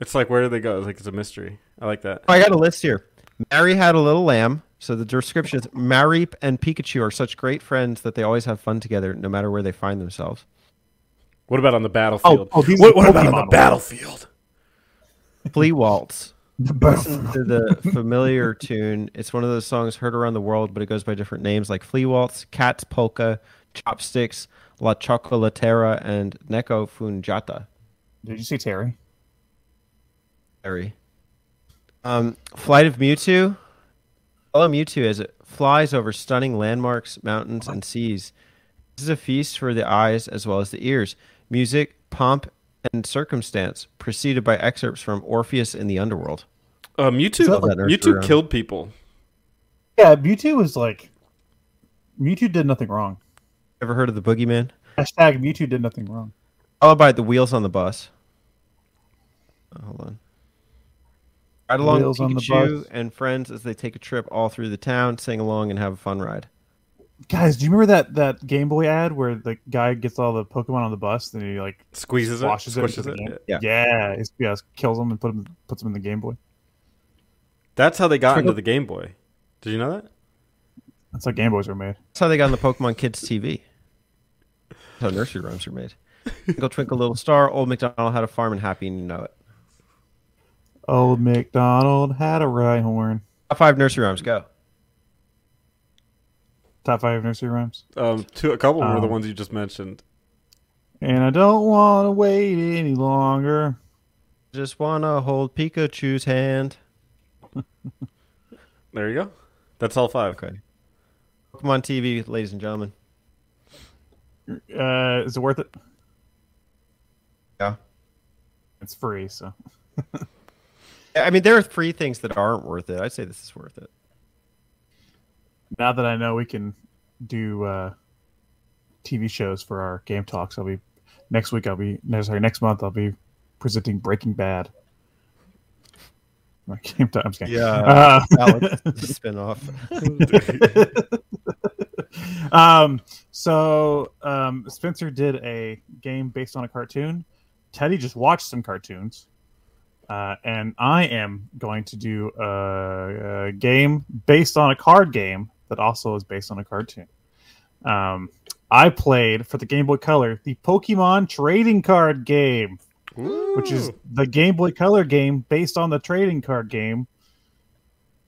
It's like where did they go? It's like it's a mystery. I like that. I got a list here. Mary had a little lamb. So the description is Mareep and Pikachu are such great friends that they always have fun together, no matter where they find themselves. What about on the battlefield? oh, these what what about on the battlefield? Flea Waltz. [LAUGHS] Listen to the familiar [LAUGHS] tune. It's one of those songs heard around the world, but it goes by different names like Flea Waltz, Cat's Polka, Chopsticks, La Chocolatera, and Neko Funjatta. Did you see Terry? Terry. Um, Flight of Mewtwo. Follow Mewtwo as it flies over stunning landmarks, mountains, and seas. This is a feast for the eyes as well as the ears. Music, pomp, and circumstance, preceded by excerpts from Orpheus in the Underworld. Uh, Mewtwo. Love that nursery Mewtwo rhyme. killed people. Yeah, Mewtwo was like Mewtwo did nothing wrong. Ever heard of the Boogeyman? Hashtag Mewtwo did nothing wrong. Followed by the wheels on the bus. Oh, hold on. Ride along Wheels with on the Pikachu bus. and friends as they take a trip all through the town, sing along, and have a fun ride. Guys, do you remember that that Game Boy ad where the guy gets all the Pokemon on the bus and he like Squeezes it. washes it, Squishes into it. Yeah. yeah, it's- yeah, kills them and put them puts them in the Game Boy. That's how they got into the Game Boy. Did you know that? That's how Game Boys were made. That's how they got on the Pokemon Kids TV. That's how nursery rhymes are made. Twinkle, twinkle, little star. Old MacDonald had a farm, and happy and you know it. Old MacDonald had a Rhyhorn. Top five nursery rhymes. Go. Top five nursery rhymes. Um, two, a couple were the Um, ones you just mentioned. And I don't want to wait any longer. Just wanna hold Pikachu's hand. [LAUGHS] There you go. That's all five. Okay. Pokemon TV, ladies and gentlemen. Uh, is it worth it? Yeah. It's free, so [LAUGHS] I mean, there are three things that aren't worth it. I'd say this is worth it. Now that I know we can do uh, TV shows for our game talks, I'll be next week. I'll be no, sorry, next month I'll be presenting Breaking Bad. My [LAUGHS] game time. I'm just kidding. Yeah. Uh, Alex spin off. um, so um, Spencer did a game based on a cartoon. Teddy just watched some cartoons, uh, and I am going to do a, a game based on a card game that also is based on a cartoon. Um, I played for the Game Boy Color the Pokemon trading card game, which is the Game Boy Color game based on the trading card game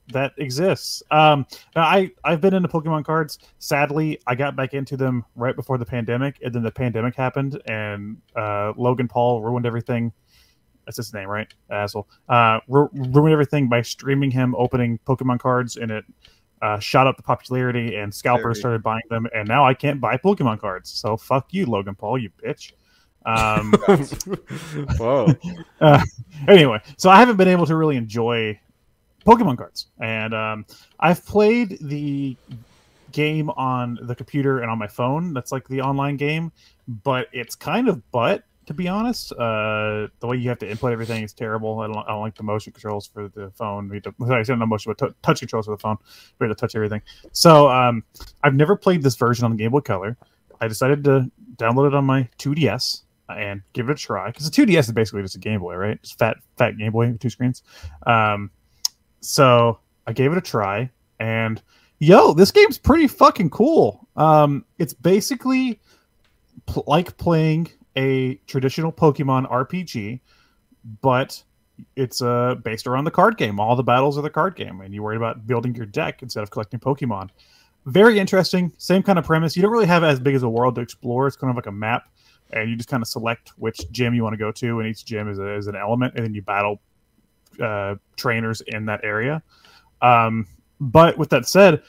that exists. Um, now I I've been into Pokemon cards. Sadly, I got back into them right before the pandemic, and then the pandemic happened, and uh, Logan Paul ruined everything. That's his name, right? Asshole. Uh, ru- ruined everything by streaming him opening Pokemon cards, and it uh, shot up the popularity, and scalpers Very- started buying them, and now I can't buy Pokemon cards. So fuck you, Logan Paul, you bitch. Um, [LAUGHS] [LAUGHS] Whoa. [LAUGHS] anyway, so I haven't been able to really enjoy Pokemon cards, and um, I've played the game on the computer and on my phone. That's like the online game, but it's kind of butt to be honest. Uh, the way you have to input everything is terrible. I don't, I don't like the motion controls for the phone. Sorry, [LAUGHS] I said no motion, but touch controls for the phone. We have to touch everything. So um, I've never played this version on the Game Boy Color. I decided to download it on my 2DS and give it a try because the 2DS is basically just a Game Boy, right? Just fat fat Game Boy with two screens. Um, so I gave it a try, and yo, this game's pretty fucking cool. Um, it's basically pl- like playing a traditional Pokemon RPG, but it's uh based around the card game. All the battles are the card game, and you worry about building your deck instead of collecting Pokemon. Very interesting. Same kind of premise. You don't really have as big as a world to explore. It's kind of like a map, and you just kind of select which gym you want to go to, and each gym is, a, is an element, and then you battle uh, trainers in that area. Um, but with that said,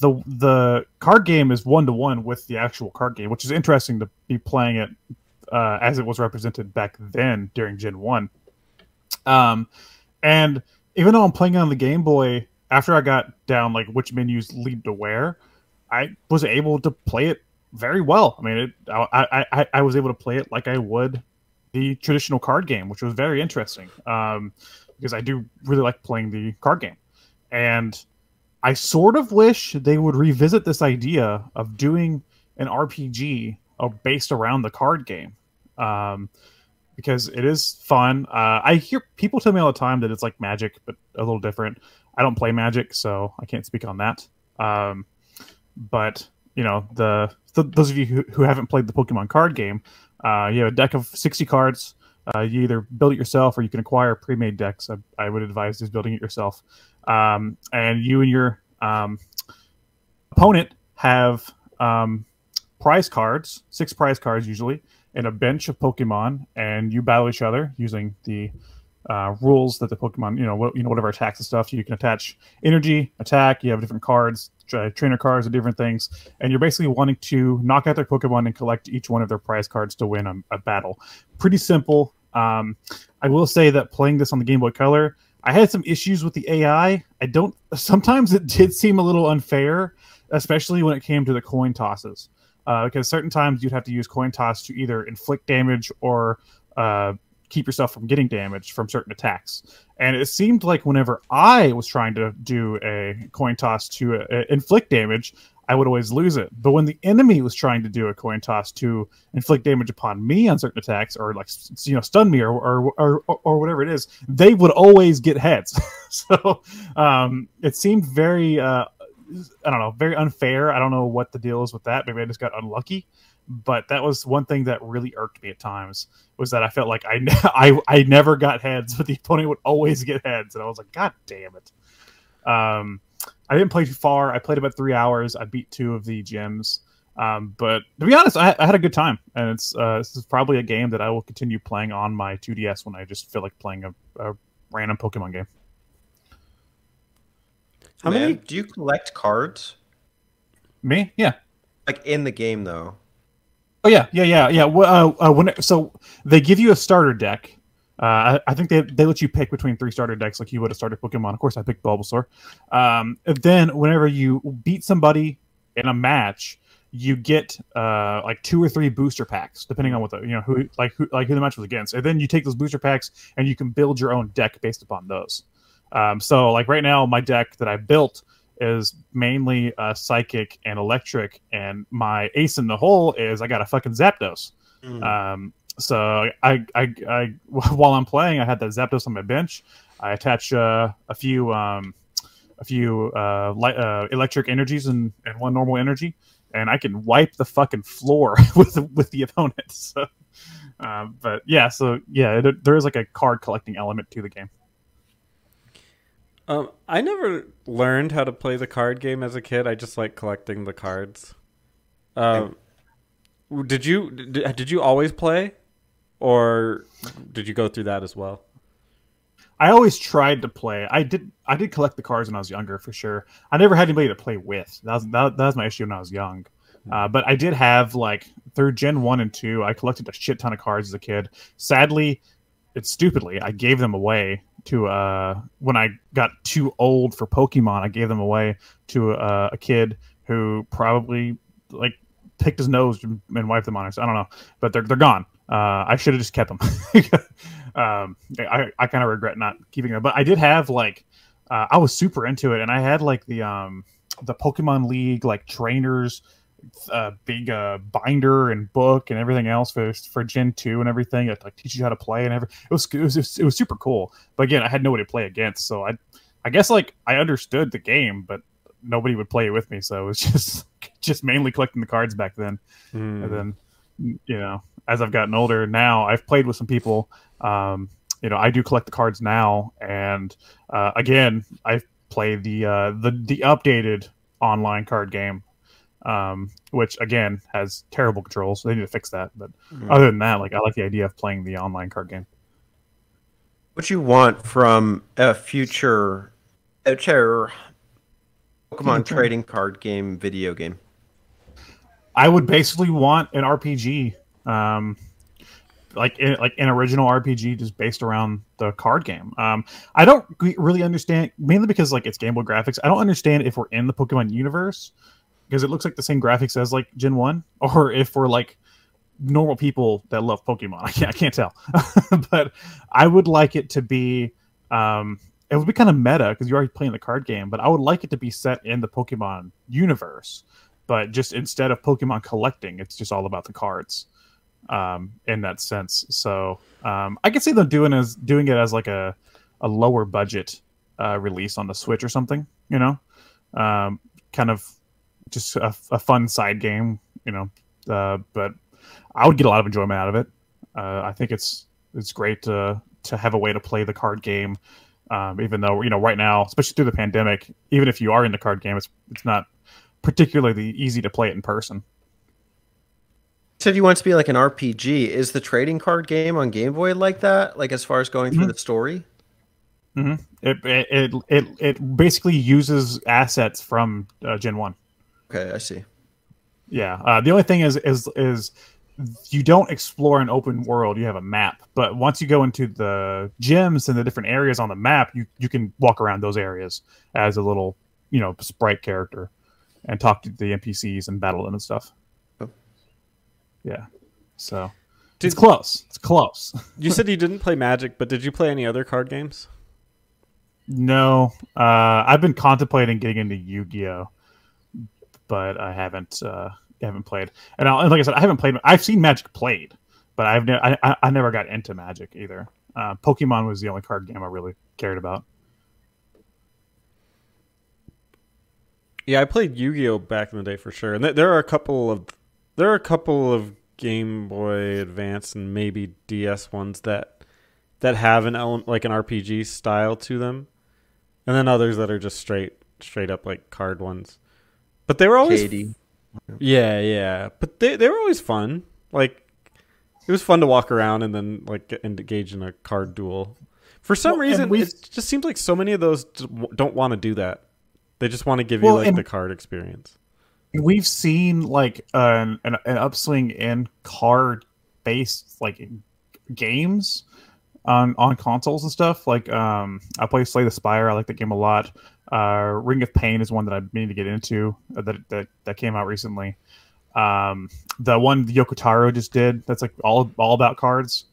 the the card game is one to one with the actual card game, which is interesting to be playing it uh, as it was represented back then during Gen One. Um, and even though I'm playing on the Game Boy, after I got down like which menus lead to where, I was able to play it very well. I mean, it, I, I I was able to play it like I would the traditional card game, which was very interesting um, because I do really like playing the card game, and I sort of wish they would revisit this idea of doing an RPG uh, based around the card game. Um, because it is fun. Uh, I hear people tell me all the time that it's like Magic, but a little different. I don't play Magic, so I can't speak on that. Um, but you know, the th- those of you who, who haven't played the Pokemon card game, uh, you have a deck of sixty cards. Uh, you either build it yourself or you can acquire pre-made decks. I, I would advise just building it yourself. Um, and you and your um, opponent have um, prize cards, six prize cards usually, and a bench of Pokemon, and you battle each other using the uh, rules that the Pokemon, you know, what, you know, whatever attacks and stuff. You can attach energy, attack. You have different cards, tra- trainer cards, and different things, and you're basically wanting to knock out their Pokemon and collect each one of their prize cards to win a, a battle. Pretty simple. Um, I will say that playing this on the Game Boy Color, I had some issues with the AI. I don't. Sometimes it did seem a little unfair, especially when it came to the coin tosses uh, because certain times you'd have to use coin toss to either inflict damage or uh, keep yourself from getting damage from certain attacks. And it seemed like whenever I was trying to do a coin toss to uh, inflict damage, I would always lose it. But when the enemy was trying to do a coin toss to inflict damage upon me on certain attacks, or like you know stun me or or or, or whatever it is, they would always get heads. [LAUGHS] so um, it seemed very uh, I don't know, very unfair. I don't know what the deal is with that. Maybe I just got unlucky, but that was one thing that really irked me at times was that I felt like I [LAUGHS] I, I never got heads, but the opponent would always get heads, and I was like, God damn it. Um, I didn't play too far. I played about three hours. I beat two of the gyms. Um, but to be honest, I, I, had a good time, and it's uh, this is probably a game that I will continue playing on my 2DS when I just feel like playing a, a random Pokemon game. How Man, many do you collect cards? Me? Yeah. Like in the game though. Oh yeah, yeah, yeah, yeah. Well, uh, uh, when so they give you a starter deck. Uh, I, I, think they, they let you pick between three starter decks, like you would have started Pokemon. Of course, I picked Bulbasaur. Um, then, whenever you beat somebody in a match, you get uh, like two or three booster packs, depending on what the you know who like who like who the match was against. And then you take those booster packs and you can build your own deck based upon those. Um, so like right now, my deck that I built is mainly uh, psychic and electric, and my ace in the hole is I got a fucking Zapdos. Mm. Um, so I, I, I, [LAUGHS] while I'm playing, I had that Zapdos on my bench. I attach uh, a few, um, a few uh, light, uh, electric energies and, and one normal energy, and I can wipe the fucking floor [LAUGHS] with with the opponent. [LAUGHS] So, um, but yeah, so yeah, it, there is like a card collecting element to the game. Um, I never learned how to play the card game as a kid. I just like collecting the cards. Um, did you did, did you always play, or did you go through that as well? I always tried to play. I did. I did collect the cards when I was younger, for sure. I never had anybody to play with. That was that, that was my issue when I was young. Hmm. Uh, but I did have like through Gen one and two. I collected a shit ton of cards as a kid. Sadly, it's stupidly I gave them away to uh when I got too old for Pokemon, I gave them away to uh, a kid who probably like picked his nose and, wiped them on us. I don't know, but they're they're gone. Uh, I should have just kept them. [LAUGHS] um, I I kind of regret not keeping them, but I did have like uh, I was super into it, and I had like the um the Pokemon League like trainers uh, big uh, binder and book and everything else for for Gen two and everything. It like teaches you how to play and every. It was it was it was super cool. But again, I had nobody to play against, so I I guess like I understood the game, but nobody would play it with me. So it was [LAUGHS] just just mainly collecting the cards back then. Mm. And then you know, as I've gotten older now, I've played with some people. Um, you know, I do collect the cards now, and uh, again, I play the uh, the the updated online card game, um, which again has terrible controls. So they need to fix that. But Mm. other than that, like I like the idea of playing the online card game. What you want from a future, future Pokemon Future. trading card game video game? I would basically want an RPG, um, like in, like an original RPG, just based around the card game. Um, I don't really understand, mainly because like it's Game Boy graphics. I don't understand if we're in the Pokemon universe because it looks like the same graphics as like Gen One, [LAUGHS] or if we're like normal people that love Pokemon. [LAUGHS] I can't, I can't tell, [LAUGHS] but I would like it to be. Um, it would be kind of meta because you're already playing the card game, but I would like it to be set in the Pokemon universe but just instead of Pokemon collecting, it's just all about the cards um, in that sense. So um, I could see them doing as doing it as like a a lower budget uh, release on the Switch or something. You know, um, kind of just a, a fun side game. You know, uh, but I would get a lot of enjoyment out of it. Uh, I think it's it's great to to have a way to play the card game. Um, even though you know right now, especially through the pandemic, even if you are in the card game, it's it's not particularly easy to play it in person. said you want to be like an RPG. Is the trading card game on Game Boy like that? Like as far as going through Mhm. the story? It, it it it it basically uses assets from uh, Gen One. Okay, I see. Yeah. Uh, the only thing is is is you don't explore an open world. You have a map, but once you go into the gyms and the different areas on the map, you you can walk around those areas as a little you know sprite character and talk to the NPCs and battle them and stuff. Oh. Yeah. So Did- it's close. It's close. [LAUGHS] You said you didn't play Magic, but did you play any other card games? No, uh, I've been contemplating getting into Yu-Gi-Oh, but I haven't uh, haven't played. And, I, and like I said, I haven't played. I've seen Magic played, but I've ne- I, I, never got into Magic either. Uh, Pokemon was the only card game I really cared about. Yeah, I played Yu-Gi-Oh back in the day for sure, and th- there are a couple of there are a couple of Game Boy Advance and maybe DS ones that that have an element like an RPG style to them, and then others that are just straight straight up like card ones. But they were always Katie. yeah, yeah. But they they were always fun. Like it was fun to walk around and then like get engage in a card duel. For some Well, reason, we've- it just seems like so many of those don't want to do that. They just want to give you like and- the card experience. We've seen like an an, an upswing in card based like games on on consoles and stuff. Like um, I play Slay the Spire. I like that game a lot. Uh, Ring of Pain is one that I mean to get into uh, that that that came out recently. Um, the one Yoko Taro just did that's like all all about cards.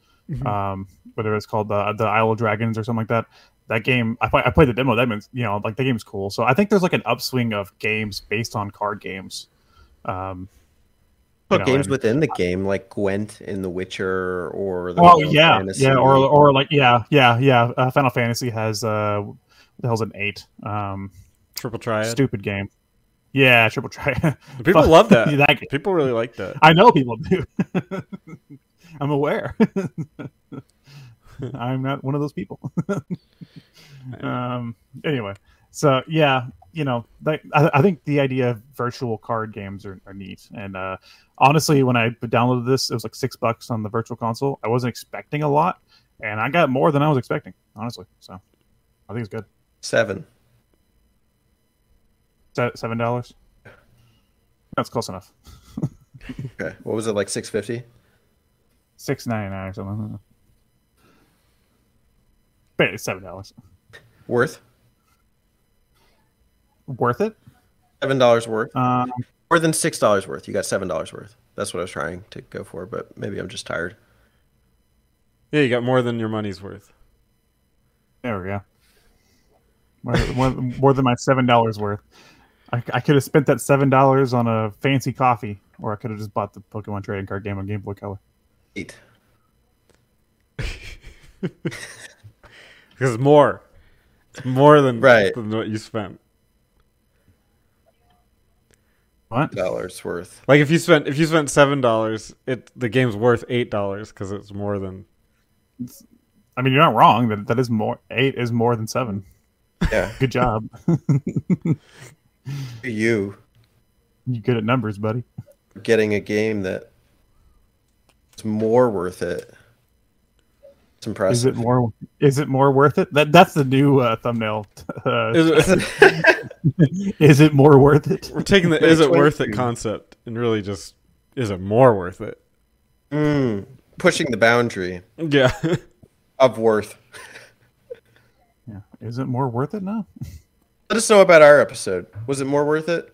Um, whether it's called the the Isle of Dragons or something like that. That game, I, play, I played the demo. That means you know, like the game's cool. So I think there's like an upswing of games based on card games. Um, But know, games and- within the game, like Gwent in The Witcher or the oh Final yeah, Fantasy. yeah, or or like yeah, yeah, yeah. Uh, Final Fantasy has uh, what the hell's an eight? Um, Triple Triad. stupid game. Yeah, triple try. [LAUGHS] People Fuck, love that. [LAUGHS] that game. People really like that. I know people do. [LAUGHS] I'm aware. I'm not one of those people. um. Anyway, so yeah, you know, like, I, I think the idea of virtual card games are, are neat. And uh, honestly, when I downloaded this, it was like six bucks on the virtual console. I wasn't expecting a lot, and I got more than I was expecting. Honestly, so I think it's good. Seven. Se- Seven dollars. That's close enough. [LAUGHS] Okay. What was it like? Six fifty. Six ninety nine or something. But it's seven dollars. Worth Worth it. seven dollars worth. Um, More than six dollars worth. You got seven dollars worth. That's what I was trying to go for, but maybe I'm just tired. Yeah, you got more than your money's worth. there we go. More, more, more than my seven dollars worth. I, I could have spent that seven dollars on a fancy coffee, or I could have just bought the Pokemon trading card game on Game Boy Color. Eight. [LAUGHS] Because it's more. It's more than Right. than what you spent. What? dollars worth. Like if you spent if you spent seven dollars, it the game's worth eight dollars because it's more than. I mean, you're not wrong. That that is more. Eight is more than seven. Yeah, [LAUGHS] Good job. [LAUGHS] you you good at numbers, buddy. getting a game that it's more worth it. It's Is it more? Is it more worth it? That that's the new uh, thumbnail. Uh, Is it, [LAUGHS] is it more worth it? we're taking the is it worth it concept and really just is it more worth it? Mm, pushing the boundary Yeah. [LAUGHS] of worth. [LAUGHS] Yeah. Is it more worth it now? Let us know about our episode. Was it more worth it?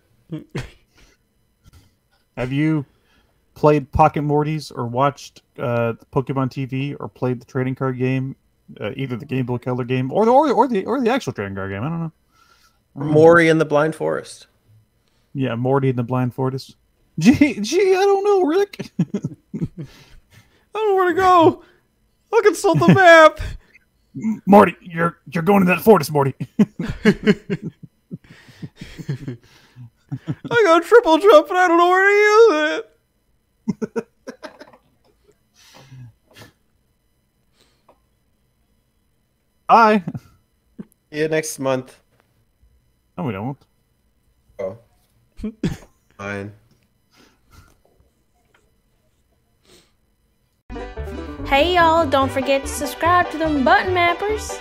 Have you played Pocket Mortys or watched uh, Pokemon TV or played the trading card game, uh, either the Game Boy Color game or the or, or the or the actual trading card game? I don't know. Maury in the Blind Forest. Yeah, Morty in the Blind Forest. Gee, gee, I don't know, Rick. [LAUGHS] I don't know where to go. I'll consult the [LAUGHS] map. Morty, you're you're going to that forest, Morty. [LAUGHS] I got triple jump and I don't know where to use it. [LAUGHS] Bye. See you next month. No, we don't. Oh. [LAUGHS] Fine. Hey y'all, don't forget to subscribe to them button mappers.